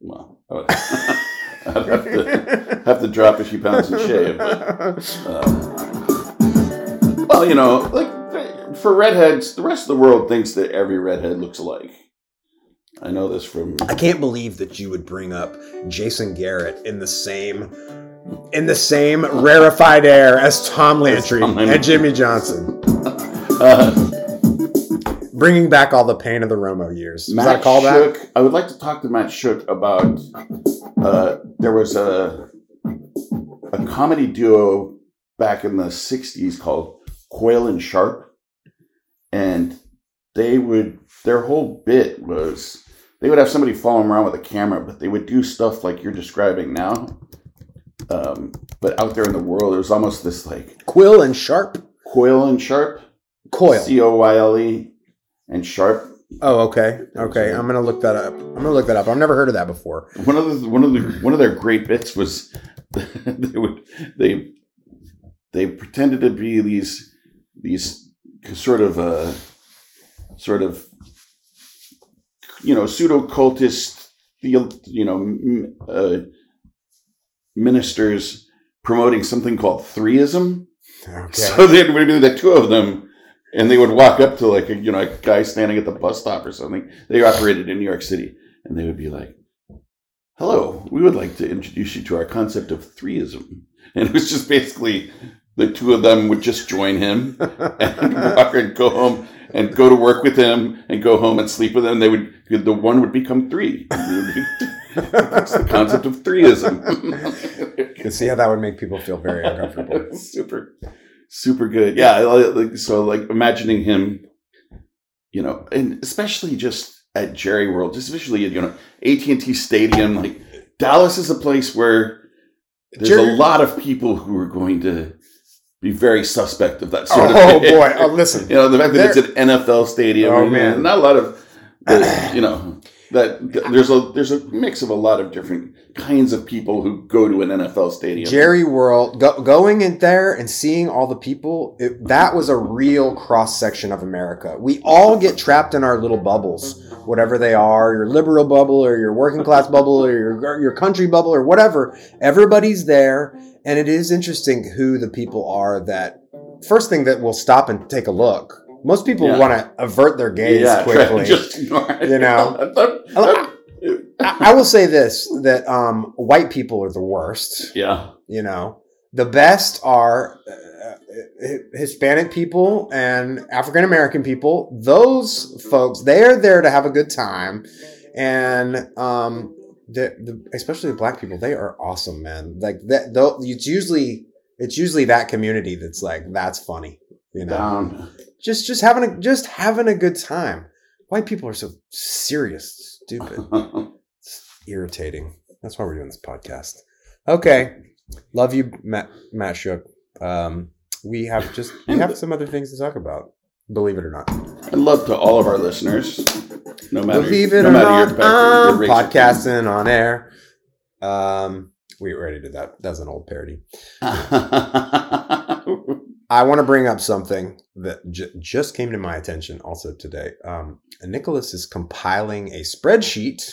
well, I'd have to have to drop a few pounds and shave. But, um, well, you know, like for redheads, the rest of the world thinks that every redhead looks alike. I know this from
I can't believe that you would bring up Jason Garrett in the same in the same rarefied air as Tom Landry
Tom
and Jimmy Johnson,
uh,
bringing back all the pain of the Romo years. Is
Matt
that a callback?
Shook. I would like to talk to Matt Shook about. Uh, there was a a comedy duo back in the '60s called Coyle and Sharp, and they would their whole bit was they would have somebody following around with a camera, but they would do stuff like you're describing now. Um, but out there in the world, it was almost this like
Quill and Sharp.
Coyle and Sharp,
Coyle.
C O Y L E, and Sharp.
Oh, okay. Okay. I'm gonna look that up. I'm gonna look that up. I've never heard of that before.
One of the one of the one of their great bits was they would they they pretended to be these these sort of a sort of you know pseudo cultist you know uh, ministers promoting something called threeism.
Okay.
So they would do the two of them, and they would walk up to like a you know a guy standing at the bus stop or something. They operated in New York City, and they would be like, "Hello, we would like to introduce you to our concept of threeism." And it was just basically the two of them would just join him and walk and go home and go to work with him and go home and sleep with him. They would the one would become three. It's the concept of threeism.
can see how that would make people feel very uncomfortable.
super, super good. Yeah, like so like imagining him, you know, and especially just at Jerry World, just especially at you know AT and T Stadium. Like Dallas is a place where there's
Jerry-
a lot of people who are going to be very suspect of that oh, sort
Oh
of thing.
Oh boy! Oh, listen.
You know, the fact that it's an NFL stadium.
Oh, man.
Not a lot of, the, you know, that th- there's a there's a mix of a lot of different kinds of people who go to an NFL stadium.
Jerry World, go, going in there and seeing all the people, it, that was a real cross section of America. We all get trapped in our little bubbles, whatever they are your liberal bubble or your working class bubble or your, your country bubble or whatever. Everybody's there. And it is interesting who the people are that, first thing that will stop and take a look. Most people
Yeah.
want to avert their gaze
yeah,
quickly.
just.
You know. I, will say this that um, white people are the worst.
yeah.
You know, the best are Hispanic people and African American people. Those folks, they are there to have a good time, and um, the, the especially the black people, they are awesome, man. Like that, though, it's usually it's usually that community that's like that's funny. You know, just just having a just having a good time. White people are so serious, stupid it's irritating. That's why we're doing this podcast. Okay, love you, Matt. Matt Shook. Um, we have just we have some other things to talk about. Believe it or not.
and love to all of our listeners. No matter,
Believe it
no
or
matter
not,
your
I'm
your
podcasting on air. Um, we already did that. That's an old parody. I want to bring up something that j- just came to my attention also today. Um, Nicholas is compiling a spreadsheet.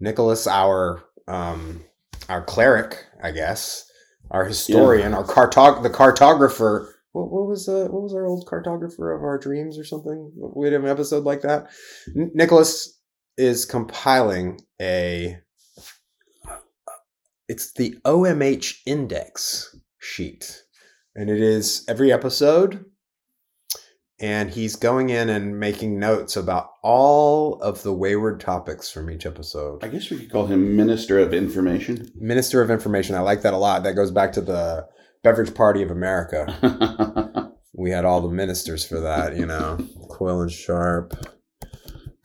Nicholas, our um, our cleric, I guess, our historian, our cartog the cartographer. What, what was uh, what was our old cartographer of our dreams or something? We had an episode like that. N- Nicholas is compiling a. It's the OMH index sheet and it is every episode and he's going in and making notes about all of the wayward topics from each episode.
I guess we could call him Minister of Information.
minister of information. I like that a lot. That goes back to the beverage party of america. We had all the ministers for that you know. Quill and sharp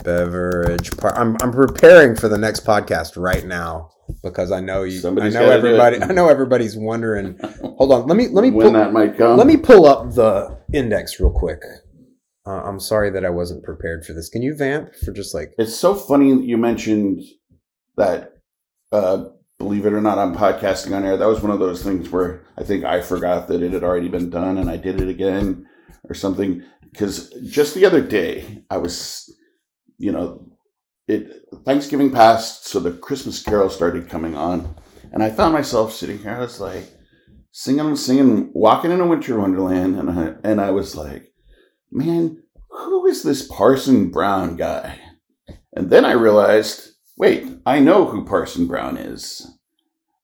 beverage par- I'm, I'm preparing for the next podcast right now because i know you
Somebody's
i know
gotta do it.
everybody i know everybody's wondering hold on let me let me
when
pull-
that might come.
Let me pull up the index real quick. Uh, I'm sorry that I wasn't prepared for this. Can you vamp for just like
It's so funny that you mentioned that. Uh, believe it or not, I'm podcasting on air. That was one of those things where I think I forgot that it had already been done, and I did it again or something. Because just the other day, I was, you know, it Thanksgiving passed, so the Christmas Carol started coming on, and I found myself sitting here. I was like singing singing, walking in a winter wonderland, and I, and I was like, man, who is this Parson Brown guy? And then I realized, wait, I know who Parson Brown is.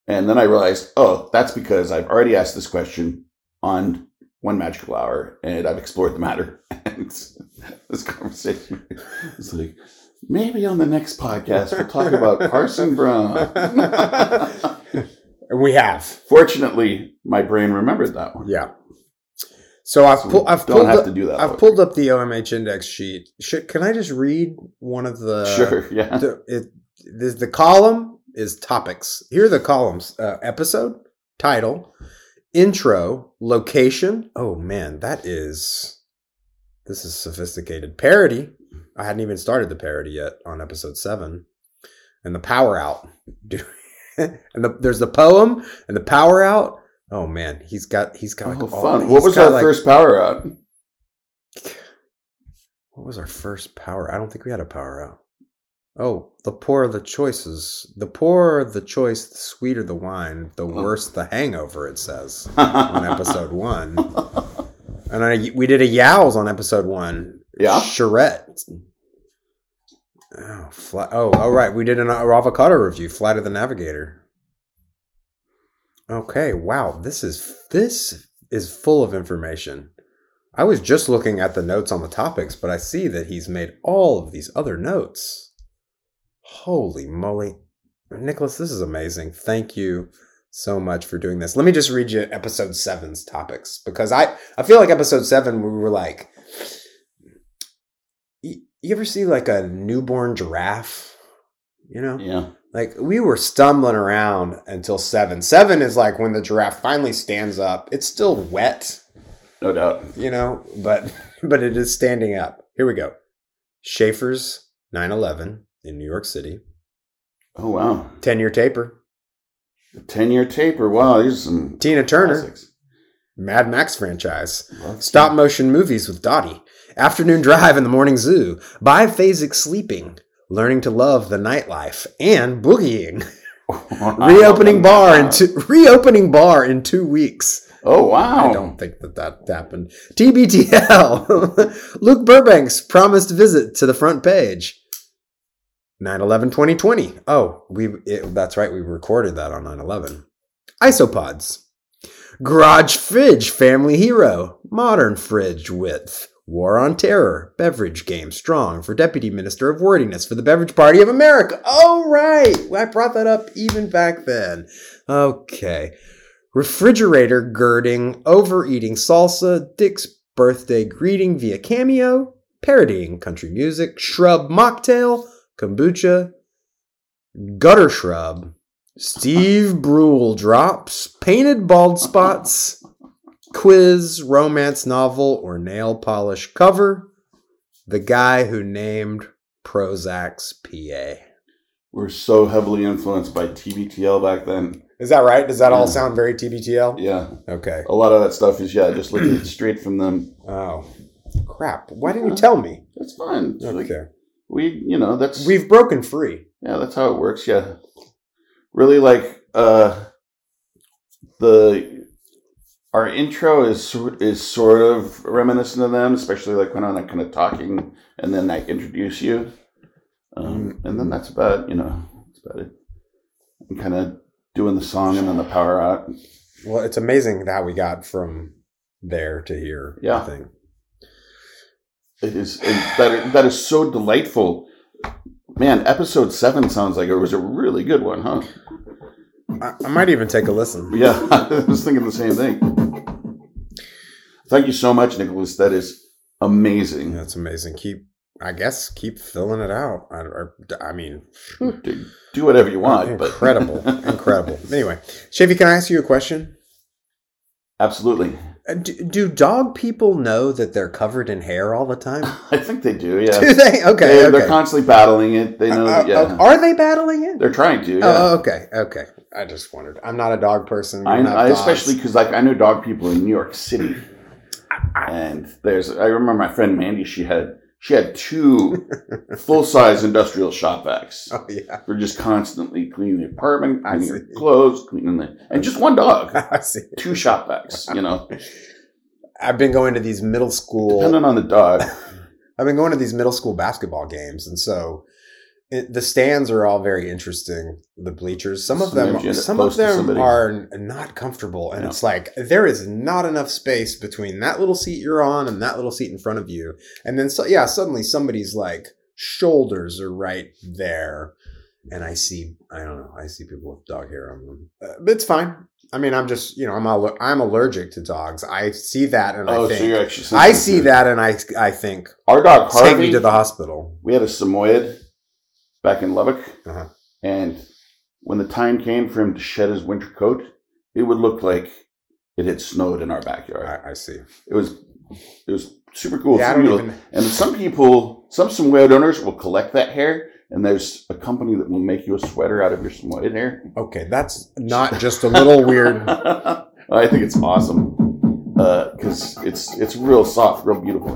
And then I realized, oh, that's because I've already asked this question on One Magical Hour and I've explored the matter. And this conversation is like, maybe on the next podcast we'll talk about Parson Brown.
we have.
Fortunately, my brain remembered that one.
Yeah. So I've pulled I've
Don't
pulled
have
up,
to do that.
I've pulled up the OMH index sheet. Should, can I just read one of the
Sure, yeah.
The, it, the, the column is topics. Here are the columns: uh, episode, title, intro, location. Oh man, that is this is sophisticated. Parody. I hadn't even started the parody yet on episode seven, and the power out. and the, there's the poem and the power out. Oh man, he's got he's got
Oh,
like all-
fun. What was our
like-
first power out?
What was our first power? I don't think we had a power out. Oh, the poorer the choices. The poorer the choice, the sweeter the wine, the oh. worse the hangover, it says on episode one. And I, we did a Yowls on episode one.
Yeah?
Charette. Oh, fly, oh, oh, right. We did an avocado review, Flight of the Navigator. Okay, wow. This is this is full of information. I was just looking at the notes on the topics, but I see that he's made all of these other notes. Holy moly. Nicholas, this is amazing. Thank you so much for doing this. Let me just read you episode seven's topics because I, I feel like episode seven, we were like, you, you ever see like a newborn giraffe? You know,
Yeah.
like we were stumbling around until seven. Seven is like when the giraffe finally stands up. It's still wet,
No doubt.
you know, but but it is standing up. Here we go. Schaefer's 911 in New York City.
Oh wow.
10 year taper.
Ten year taper. Wow, these are some
Tina Turner.
classics.
Mad Max franchise.
Love
Stop motion movies with Dottie. Afternoon drive in the morning zoo. Biphasic sleeping. Learning to love the nightlife and boogieing. Reopening bar in two, reopening bar in two weeks.
Oh wow.
I don't think that that happened. TBTL. Luke Burbank's promised visit to the front page. 9-11 2020. Oh, we it, that's right. We recorded that on 9-11. Isopods. Garage fridge family hero. Modern fridge width. War on Terror. Beverage game strong for Deputy Minister of Wordiness for the Beverage Party of America. Oh, right. I brought that up even back then. Okay. Refrigerator girding, overeating salsa, Dick's birthday greeting via cameo, parodying country music, shrub mocktail, kombucha, gutter shrub, Steve Brule drops, painted bald spots, quiz, romance novel, or nail polish cover, the guy who named Prozac's PA.
We're so heavily influenced by TBTL back then.
Is that right? Does that all sound very TBTL?
Yeah.
Okay.
A lot of that stuff is yeah, just looking straight from them.
Oh, crap. Why didn't you tell me?
That's fine. It's like,
Okay.
We you know, that's
We've broken free.
yeah, that's how it works, yeah. Really like uh the our intro is is sort of reminiscent of them, especially like when I'm like kind of talking and then I introduce you. Um, and then that's about you know that's about it. I'm kind of doing the song and then the power out.
Well, it's amazing that we got from there to here.
Yeah.
I think.
It is it, that that is so delightful. Man, episode seven sounds like it was a really good one, huh?
I, I might even take a listen.
Yeah, I was thinking the same thing. Thank you so much, Nicholas. That is amazing.
That's amazing. Keep, I guess, keep filling it out. I, I, I mean,
Do, do whatever you want, but
incredible, incredible. Anyway, Chevy, can I ask you a question?
absolutely.
Uh, Do, do dog people know that they're covered in hair all the time?
I think they do.
do
Yeah,
they? Okay,
they,
okay.
they're constantly battling it. They know.
Uh,
that, yeah,
uh, are they battling it?
they're trying to. Yeah.
Oh, okay, okay. I just wondered. I'm not a dog person.
I, I especially because like I know dog people in New York City, and there's I remember my friend Mandy. She had she had two full size industrial shop vacs.
Oh yeah,
We're just constantly cleaning the apartment,
I
cleaning
see.
clothes, cleaning the and just one dog,
I see.
two shop vacs. You know,
I've been going to these middle school.
depending on the dog.
I've been going to these middle school basketball games, and so it, the stands are all very interesting. The bleachers, some of them,
Sometimes you end up
some of them are not comfortable, and
Yeah.
it's like there is not enough space between that little seat you're on and that little seat in front of you, and then so yeah, suddenly somebody's like shoulders are right there, and I see, I don't know, I see people with dog hair on them, uh, but it's fine. I mean, I'm just, you know, I'm I'm allergic to dogs. I see that, and
oh,
I think.
so you're actually.
I see that and I I think
Our dog
take me to the hospital.
we had a Samoyed back in Lubbock,
Uh-huh.
and when the time came for him to shed his winter coat, it would look like it had snowed in our backyard.
I, I see.
It was it was super cool.
Yeah, I
Super
don't
cool.
even.
And some people, some Samoyed owners will collect that hair, and there's a company that will make you a sweater out of your Samoyed hair.
Okay, that's not just a little weird.
I think it's awesome because it's it's real soft, real beautiful.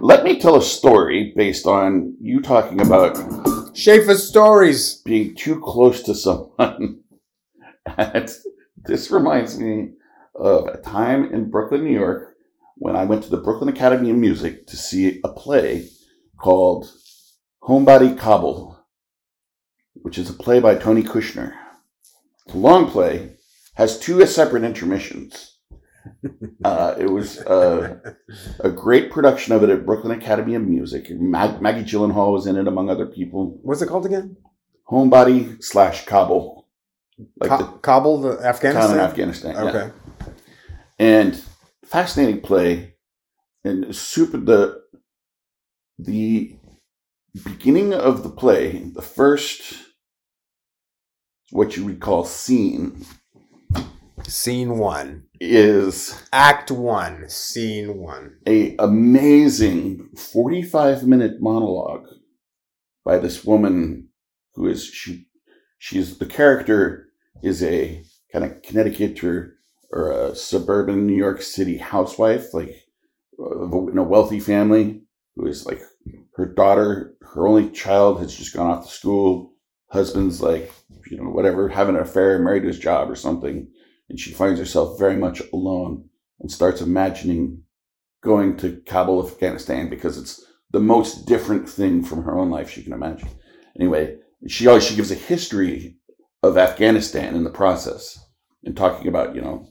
Let me tell a story based on you talking about
Schaefer stories.
being too close to someone. this reminds me of a time in Brooklyn, New York, when I went to the Brooklyn Academy of Music to see a play called Homebody Kabul, which is a play by Tony Kushner. It's a long play, has two separate intermissions. Uh, it was uh, a great production of it at Brooklyn Academy of Music. Mag- Maggie Gyllenhaal was in it, among other people
What's it called again?
homebody slash Kabul, like
Ka-
the
Kabul, the
town in
Afghanistan.
Afghanistan. yeah.
Okay.
and fascinating play, and super the the beginning of the play, the first, what you would call scene,
Scene one.
is
Act one. Scene one.
a amazing 45 minute monologue by this woman who is she she's the character is a kind of Connecticut or, or a suburban New York City housewife like in a wealthy family who is like her daughter her only child has just gone off to school husband's like you know whatever having an affair married to his job or something and she finds herself very much alone and starts imagining going to Kabul, Afghanistan, because it's the most different thing from her own life she can imagine. Anyway, she always she gives a history of Afghanistan in the process and talking about you know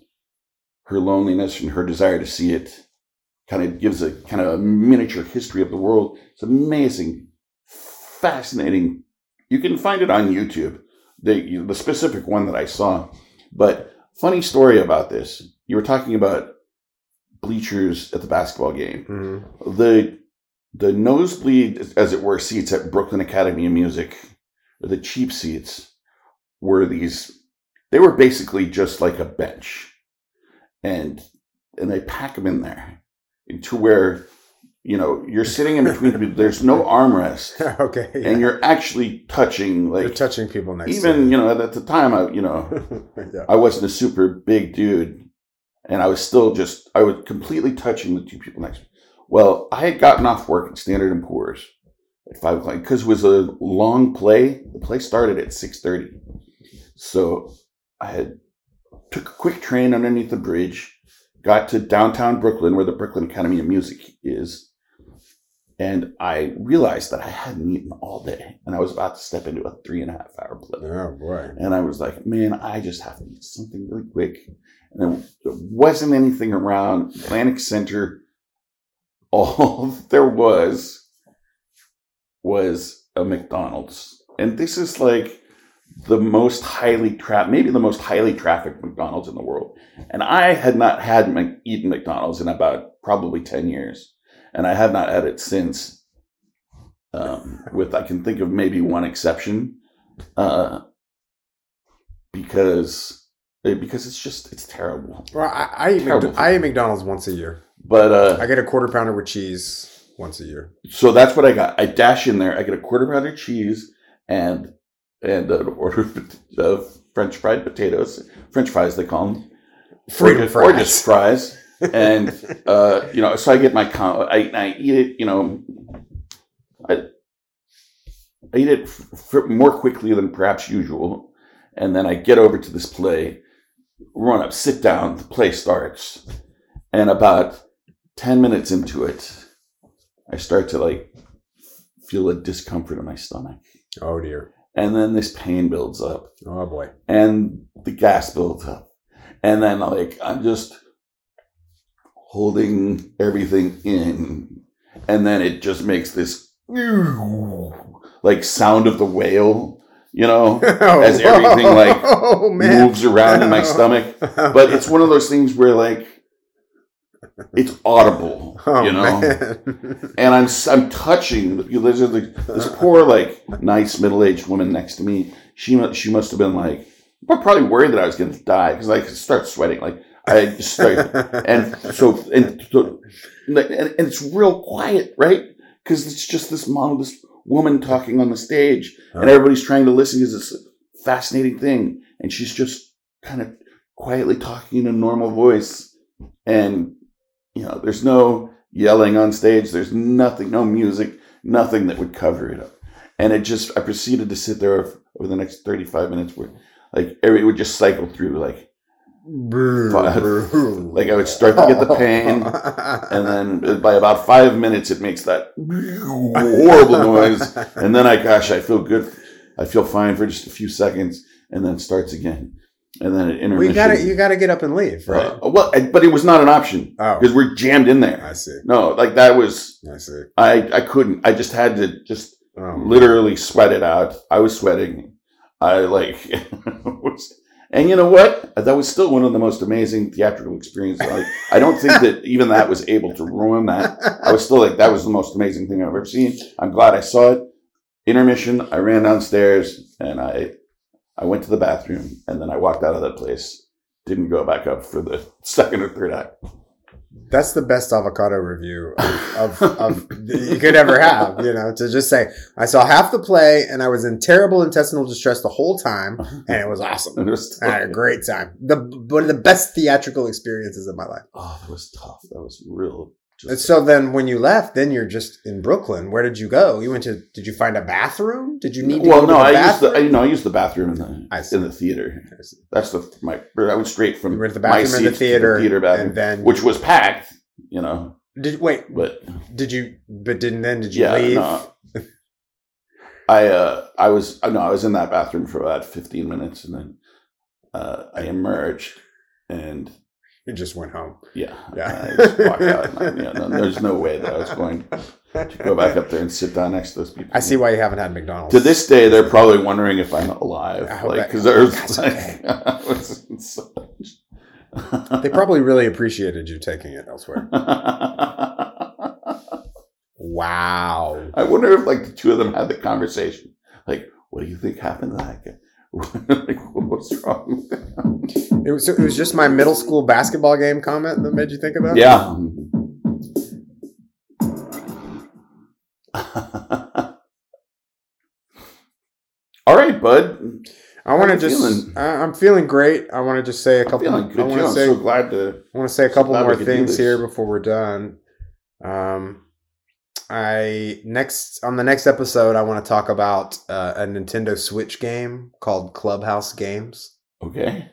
her loneliness and her desire to see it. Kind of gives a kind of a miniature history of the world. It's amazing, fascinating. You can find it on YouTube. The the specific one that I saw, but funny story about this. You were talking about bleachers at the basketball game.
Mhm.
The the nosebleed, as it were, seats at Brooklyn Academy of Music, the cheap seats, were these. They were basically just like a bench, and and they pack them in there to where you know you're sitting in between people. There's no armrest,
okay.
and you're actually touching like You're
touching people next
even you know at the time I you know
yeah.
I wasn't a super big dude, and I was still just I was completely touching the two people next to me. Well, I had gotten off work at Standard and Poor's at five o'clock because it was a long play. The play started at six thirty, so I had took a quick train underneath the bridge, got to downtown Brooklyn where the Brooklyn Academy of Music is, and I realized that I hadn't eaten all day, and I was about to step into a three and a half hour play.
Oh boy.
And I was like, man, I just have to eat something really quick. And there, there wasn't anything around Atlantic Center. All there was was a McDonald's. And this is like the most highly tra- maybe the most highly trafficked McDonald's in the world. And I had not had eaten McDonald's in about probably 10 years. And I have not had it since. Um, with I can think of maybe one exception. Uh, because eh, because it's just it's terrible.
Well, I, I eat
Terrible
Mc- I eat McDonald's once a year.
But uh,
I get a quarter pounder with cheese once a year.
so that's what I got. I dash in there. I get a quarter pounder cheese and and an order of of French fried potatoes, French fries they call them,
Freedom
or, or just
fries.
And uh, you know, so I get my com- I, I eat it. You know, I I eat it f- f- more quickly than perhaps usual, and then I get over to this play, run up, sit down. The play starts, and about ten minutes into it, I start to like feel a discomfort in my stomach,
Oh dear.
and then this pain builds up,
Oh boy.
and the gas builds up, and then like I'm just holding everything in, and then it just makes this like sound of the whale, you know, As everything, like,
oh,
moves around in my stomach. But it's one of those things where like it's audible,
Oh,
you know.
man.
And I'm I'm touching. There's this poor like nice middle aged woman next to me. She she must have been like probably worried that I was going to die because I start sweating. Like I just start. And so and so, and, and it's real quiet, right? Because it's just this mom, this woman talking on the stage, and everybody's trying to listen because it's a fascinating thing, and she's just kind of quietly talking in a normal voice, and you know, there's no yelling on stage, there's nothing, no music, nothing that would cover it up, and it just, I proceeded to sit there over the next 35 minutes where, like, every, it would just cycle through, like. Like I would start to get the pain, and then by about five minutes, it makes that horrible noise, and then I, gosh, I feel good. I feel fine for just a few seconds, and then it starts again, and then it
Well, you gotta you gotta get up and leave, right?
Uh, well, I- but it was not an option
oh,
because we're jammed in there.
I see.
No, like that was
I see.
I. I couldn't. I just had to just
Oh,
literally sweat it out. I was sweating. I like was, and you know what? That was still one of the most amazing theatrical experiences. I, I don't think that even that was able to ruin that. I was still like, that was the most amazing thing I've ever seen. I'm glad I saw it, intermission, I ran downstairs and I I went to the bathroom and then I walked out of that place. Didn't go back up for the second or third act.
That's the best avocado review of, of, of you could ever have. You know, to just say I saw half the play and I was in terrible intestinal distress the whole time, and it was awesome.
It was
I had a great time. The one of the best theatrical experiences of my life.
Oh, that was tough. That was real.
And so then, when you left, then you're just in Brooklyn. Where did you go? You went to? Did you find a bathroom? Did you need? To
well,
go to
no,
the
I used the
bathroom?
you know I used the bathroom in the
I
in the theater.
I.
That's the my. I went straight from
You went to the
my
bathroom in the
seats to
theater,
theater bathroom,
and then
which was packed. You know,
did wait?
but
Did you? But didn't then? Did you
yeah,
leave?
no. I uh I was uh, no I was in that bathroom for about fifteen minutes and then uh, I emerged and
You just went home.
yeah
Yeah.
I just walked out. And, yeah, no, there's no way that I was going to go back up there and sit down next to those people.
I see why you haven't had McDonald's.
To this day, they're probably wondering if I'm alive, like because there's like,
okay.
Was so much-
they probably really appreciated you taking it elsewhere. Wow.
I wonder if like the two of them had the conversation. Like, what do you think happened to that guy? like, what's wrong?
It was, it was just my middle school basketball game comment that made you think about that?
Yeah. All right, bud.
I want to just.
feeling?
I, I'm feeling great. I want to just say a couple. I want to
I'm
say.
so glad to.
I want to say a couple more things here before we're done. Um, I next on the next episode, I want to talk about uh, a Nintendo Switch game called Clubhouse Games,
Okay.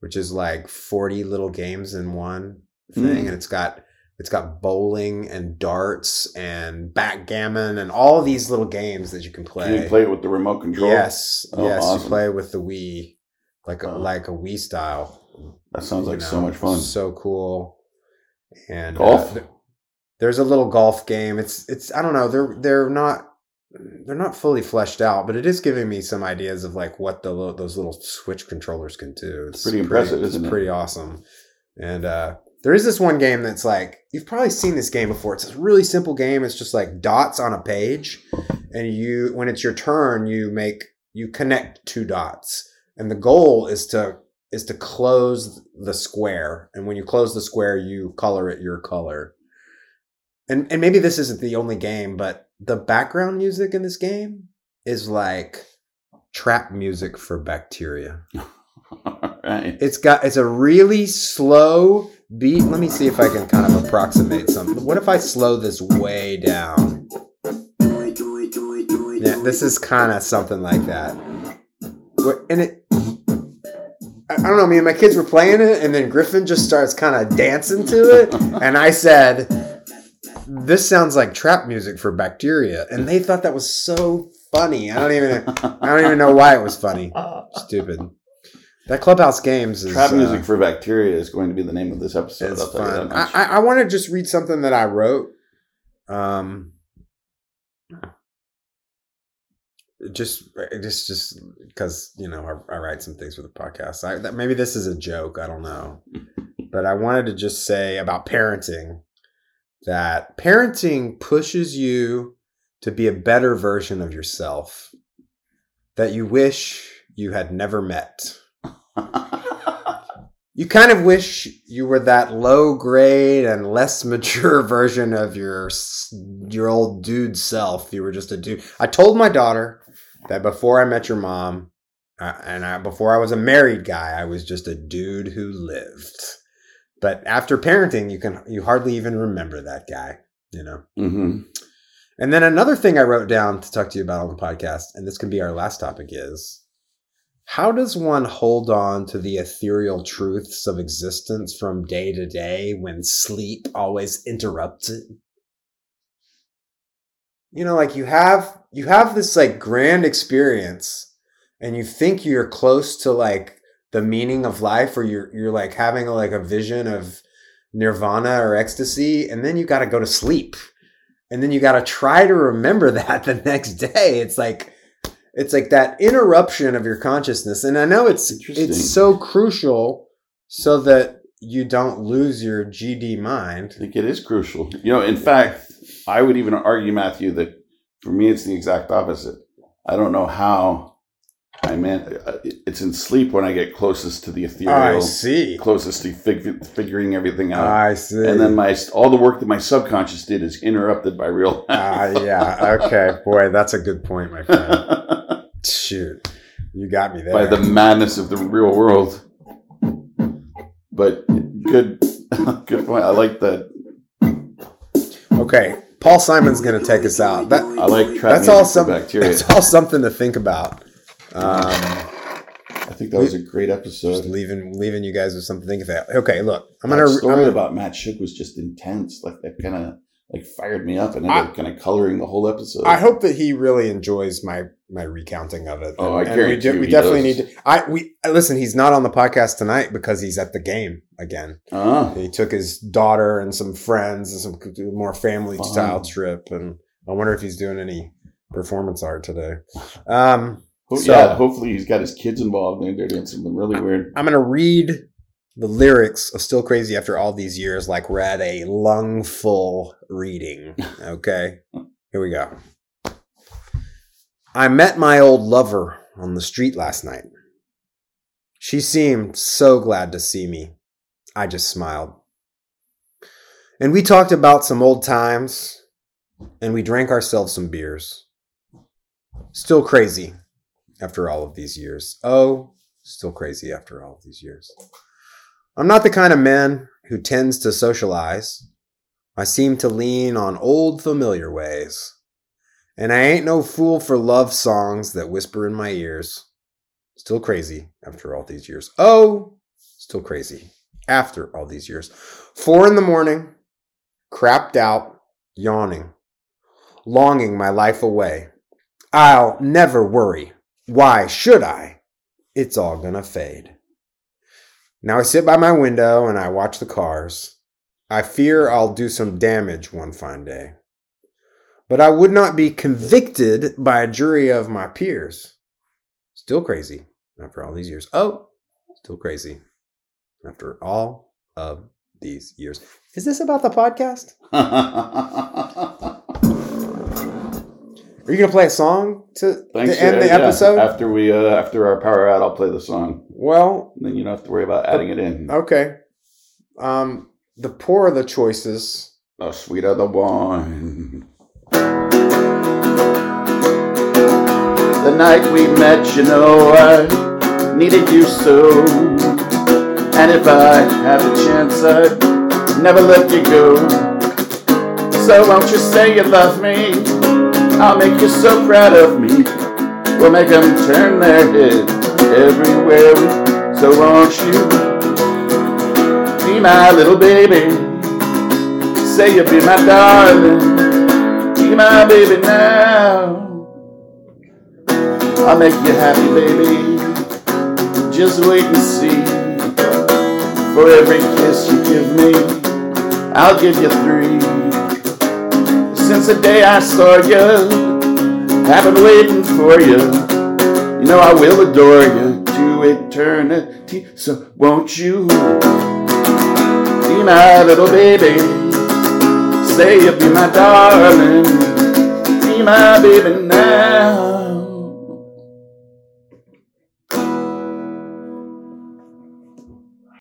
which is like 40 little games in one thing,
Mm.
and it's got it's got bowling and darts and backgammon and all these little games that you can play.
Can you play it with the remote control?
Yes,
Oh,
yes,
awesome.
you play with the Wii, like a,
Oh.
like a Wii style.
That sounds like so much fun.
So cool. And
Golf?
uh, there's a little golf game. It's it's I don't know. They're they're not they're not fully fleshed out, but it is giving me some ideas of like what the li- those little Switch controllers can do. It's
pretty impressive,
it's
isn't it?
Pretty awesome. And uh, there is this one game that's like you've probably seen this game before. It's a really simple game. It's just like dots on a page, and you when it's your turn, you make you connect two dots, and the goal is to is to close the square. And when you close the square, you color it your color. And and maybe this isn't the only game, but the background music in this game is like trap music for bacteria.
Right.
It's got it's a really slow beat. Let me see if I can kind of approximate something. What if I slow this way down? Yeah, this is kind of something like that. What- And it I I don't know, me and my kids were playing it and then Griffin just starts kind of dancing to it and I said this sounds like trap music for bacteria and they thought that was so funny. I don't even I don't even know why it was funny. Stupid. That Clubhouse Games is
Trap
uh,
music for bacteria is going to be the name of this episode.
it's
I'll tell you
fun. I. I, I want to just read something that I wrote. Um, just, just, just because you know I, I write some things for the podcast. I, that maybe this is a joke. I don't know, but I wanted to just say about parenting that parenting pushes you to be a better version of yourself that you wish you had never met. You kind of wish you were that low grade and less mature version of your your old dude self. You were just a dude. I told my daughter that before I met your mom, uh, and I, before I was a married guy, I was just a dude who lived. But after parenting, you can you hardly even remember that guy. You know.
hmm
And then another thing I wrote down to talk to you about on the podcast, and this can be our last topic, is how does one hold on to the ethereal truths of existence from day to day when sleep always interrupts it? You know, like you have you have this like grand experience and you think you're close to like the meaning of life or you're you're like having like a vision of nirvana or ecstasy and then you got to go to sleep and then you got to try to remember that the next day it's like it's like that interruption of your consciousness and i know it's it's so crucial so that you don't lose your gd mind I
think it is crucial. You know, in fact, I would even argue, Matthew, that for me, it's the exact opposite. I don't know how. I meant uh, it's in sleep when I get closest to the ethereal.
I see.
closest to fig- figuring everything out.
I see.
and then my all the work that my subconscious did is interrupted by real
Ah,
life.
yeah. Okay. Boy, that's a good point, my friend. Shoot, you got me there.
by the madness of the real world. But good, good point. I like that.
okay, Paul Simon's going to take us out. That
I like
that's all some.
bacteria.
That's all something to think about. Um,
I think that was a great
just
episode.
leaving leaving you guys with something to think about. Okay, look, I'm
That
gonna.
story
I'm gonna
about Matt Shook was just intense. Like that kind of like fired me up and ended
I-
up kind of coloring the whole episode.
I hope that he really enjoys my my recounting of it.
Oh, I
And- and
guarantee
we, we definitely
does.
need to. I we listen. He's not on the podcast tonight because he's at the game again.
Ah,
He took his daughter and some friends and some more family
Fun.
style trip, and I wonder if he's doing any performance art today. Um,
ho-
So-
yeah. Hopefully he's got his kids involved and they're doing something really weird.
I'm gonna read the lyrics of "Still Crazy" after all these years, like we're at a lungful reading. Okay, here we go. I met my old lover on the street last night. She seemed so glad to see me. I just smiled. And we talked about some old times, and we drank ourselves some beers. Still crazy after all of these years. Oh, still crazy after all of these years. I'm not the kind of man who tends to socialize. I seem to lean on old familiar ways. And I ain't no fool for love songs that whisper in my ears. Still crazy after all these years. Oh, still crazy after all these years. Four in the morning, crapped out, yawning, longing my life away. I'll never worry. Why should I? It's all gonna fade. Now I sit by my window and I watch the cars. I fear I'll do some damage one fine day. But I would not be convicted by a jury of my peers. Still crazy after all these years. Oh, still crazy after all of these years. Is this about the podcast? Are you gonna play a song to,
Thanks
to end
uh,
the
yeah.
episode?
After we uh, after our power out, I'll play the song.
well,
And then you don't have to worry about adding it in.
okay. Um, the poorer the choices,
Oh, sweeter the wine. The night we met, you know, I needed you so. And if I had the chance, I'd never let you go. So won't you say you love me? I'll make you so proud of me. We'll make them turn their head everywhere. So won't you be my little baby? Say you'll be my darling. Be my baby now. I'll make you happy, baby. Just wait and see. For every kiss you give me, I'll give you three. Since the day I saw you, I've been waiting for you. You know I will adore you to eternity. So won't you be my little baby? Say you'll be my darling. Be my baby now.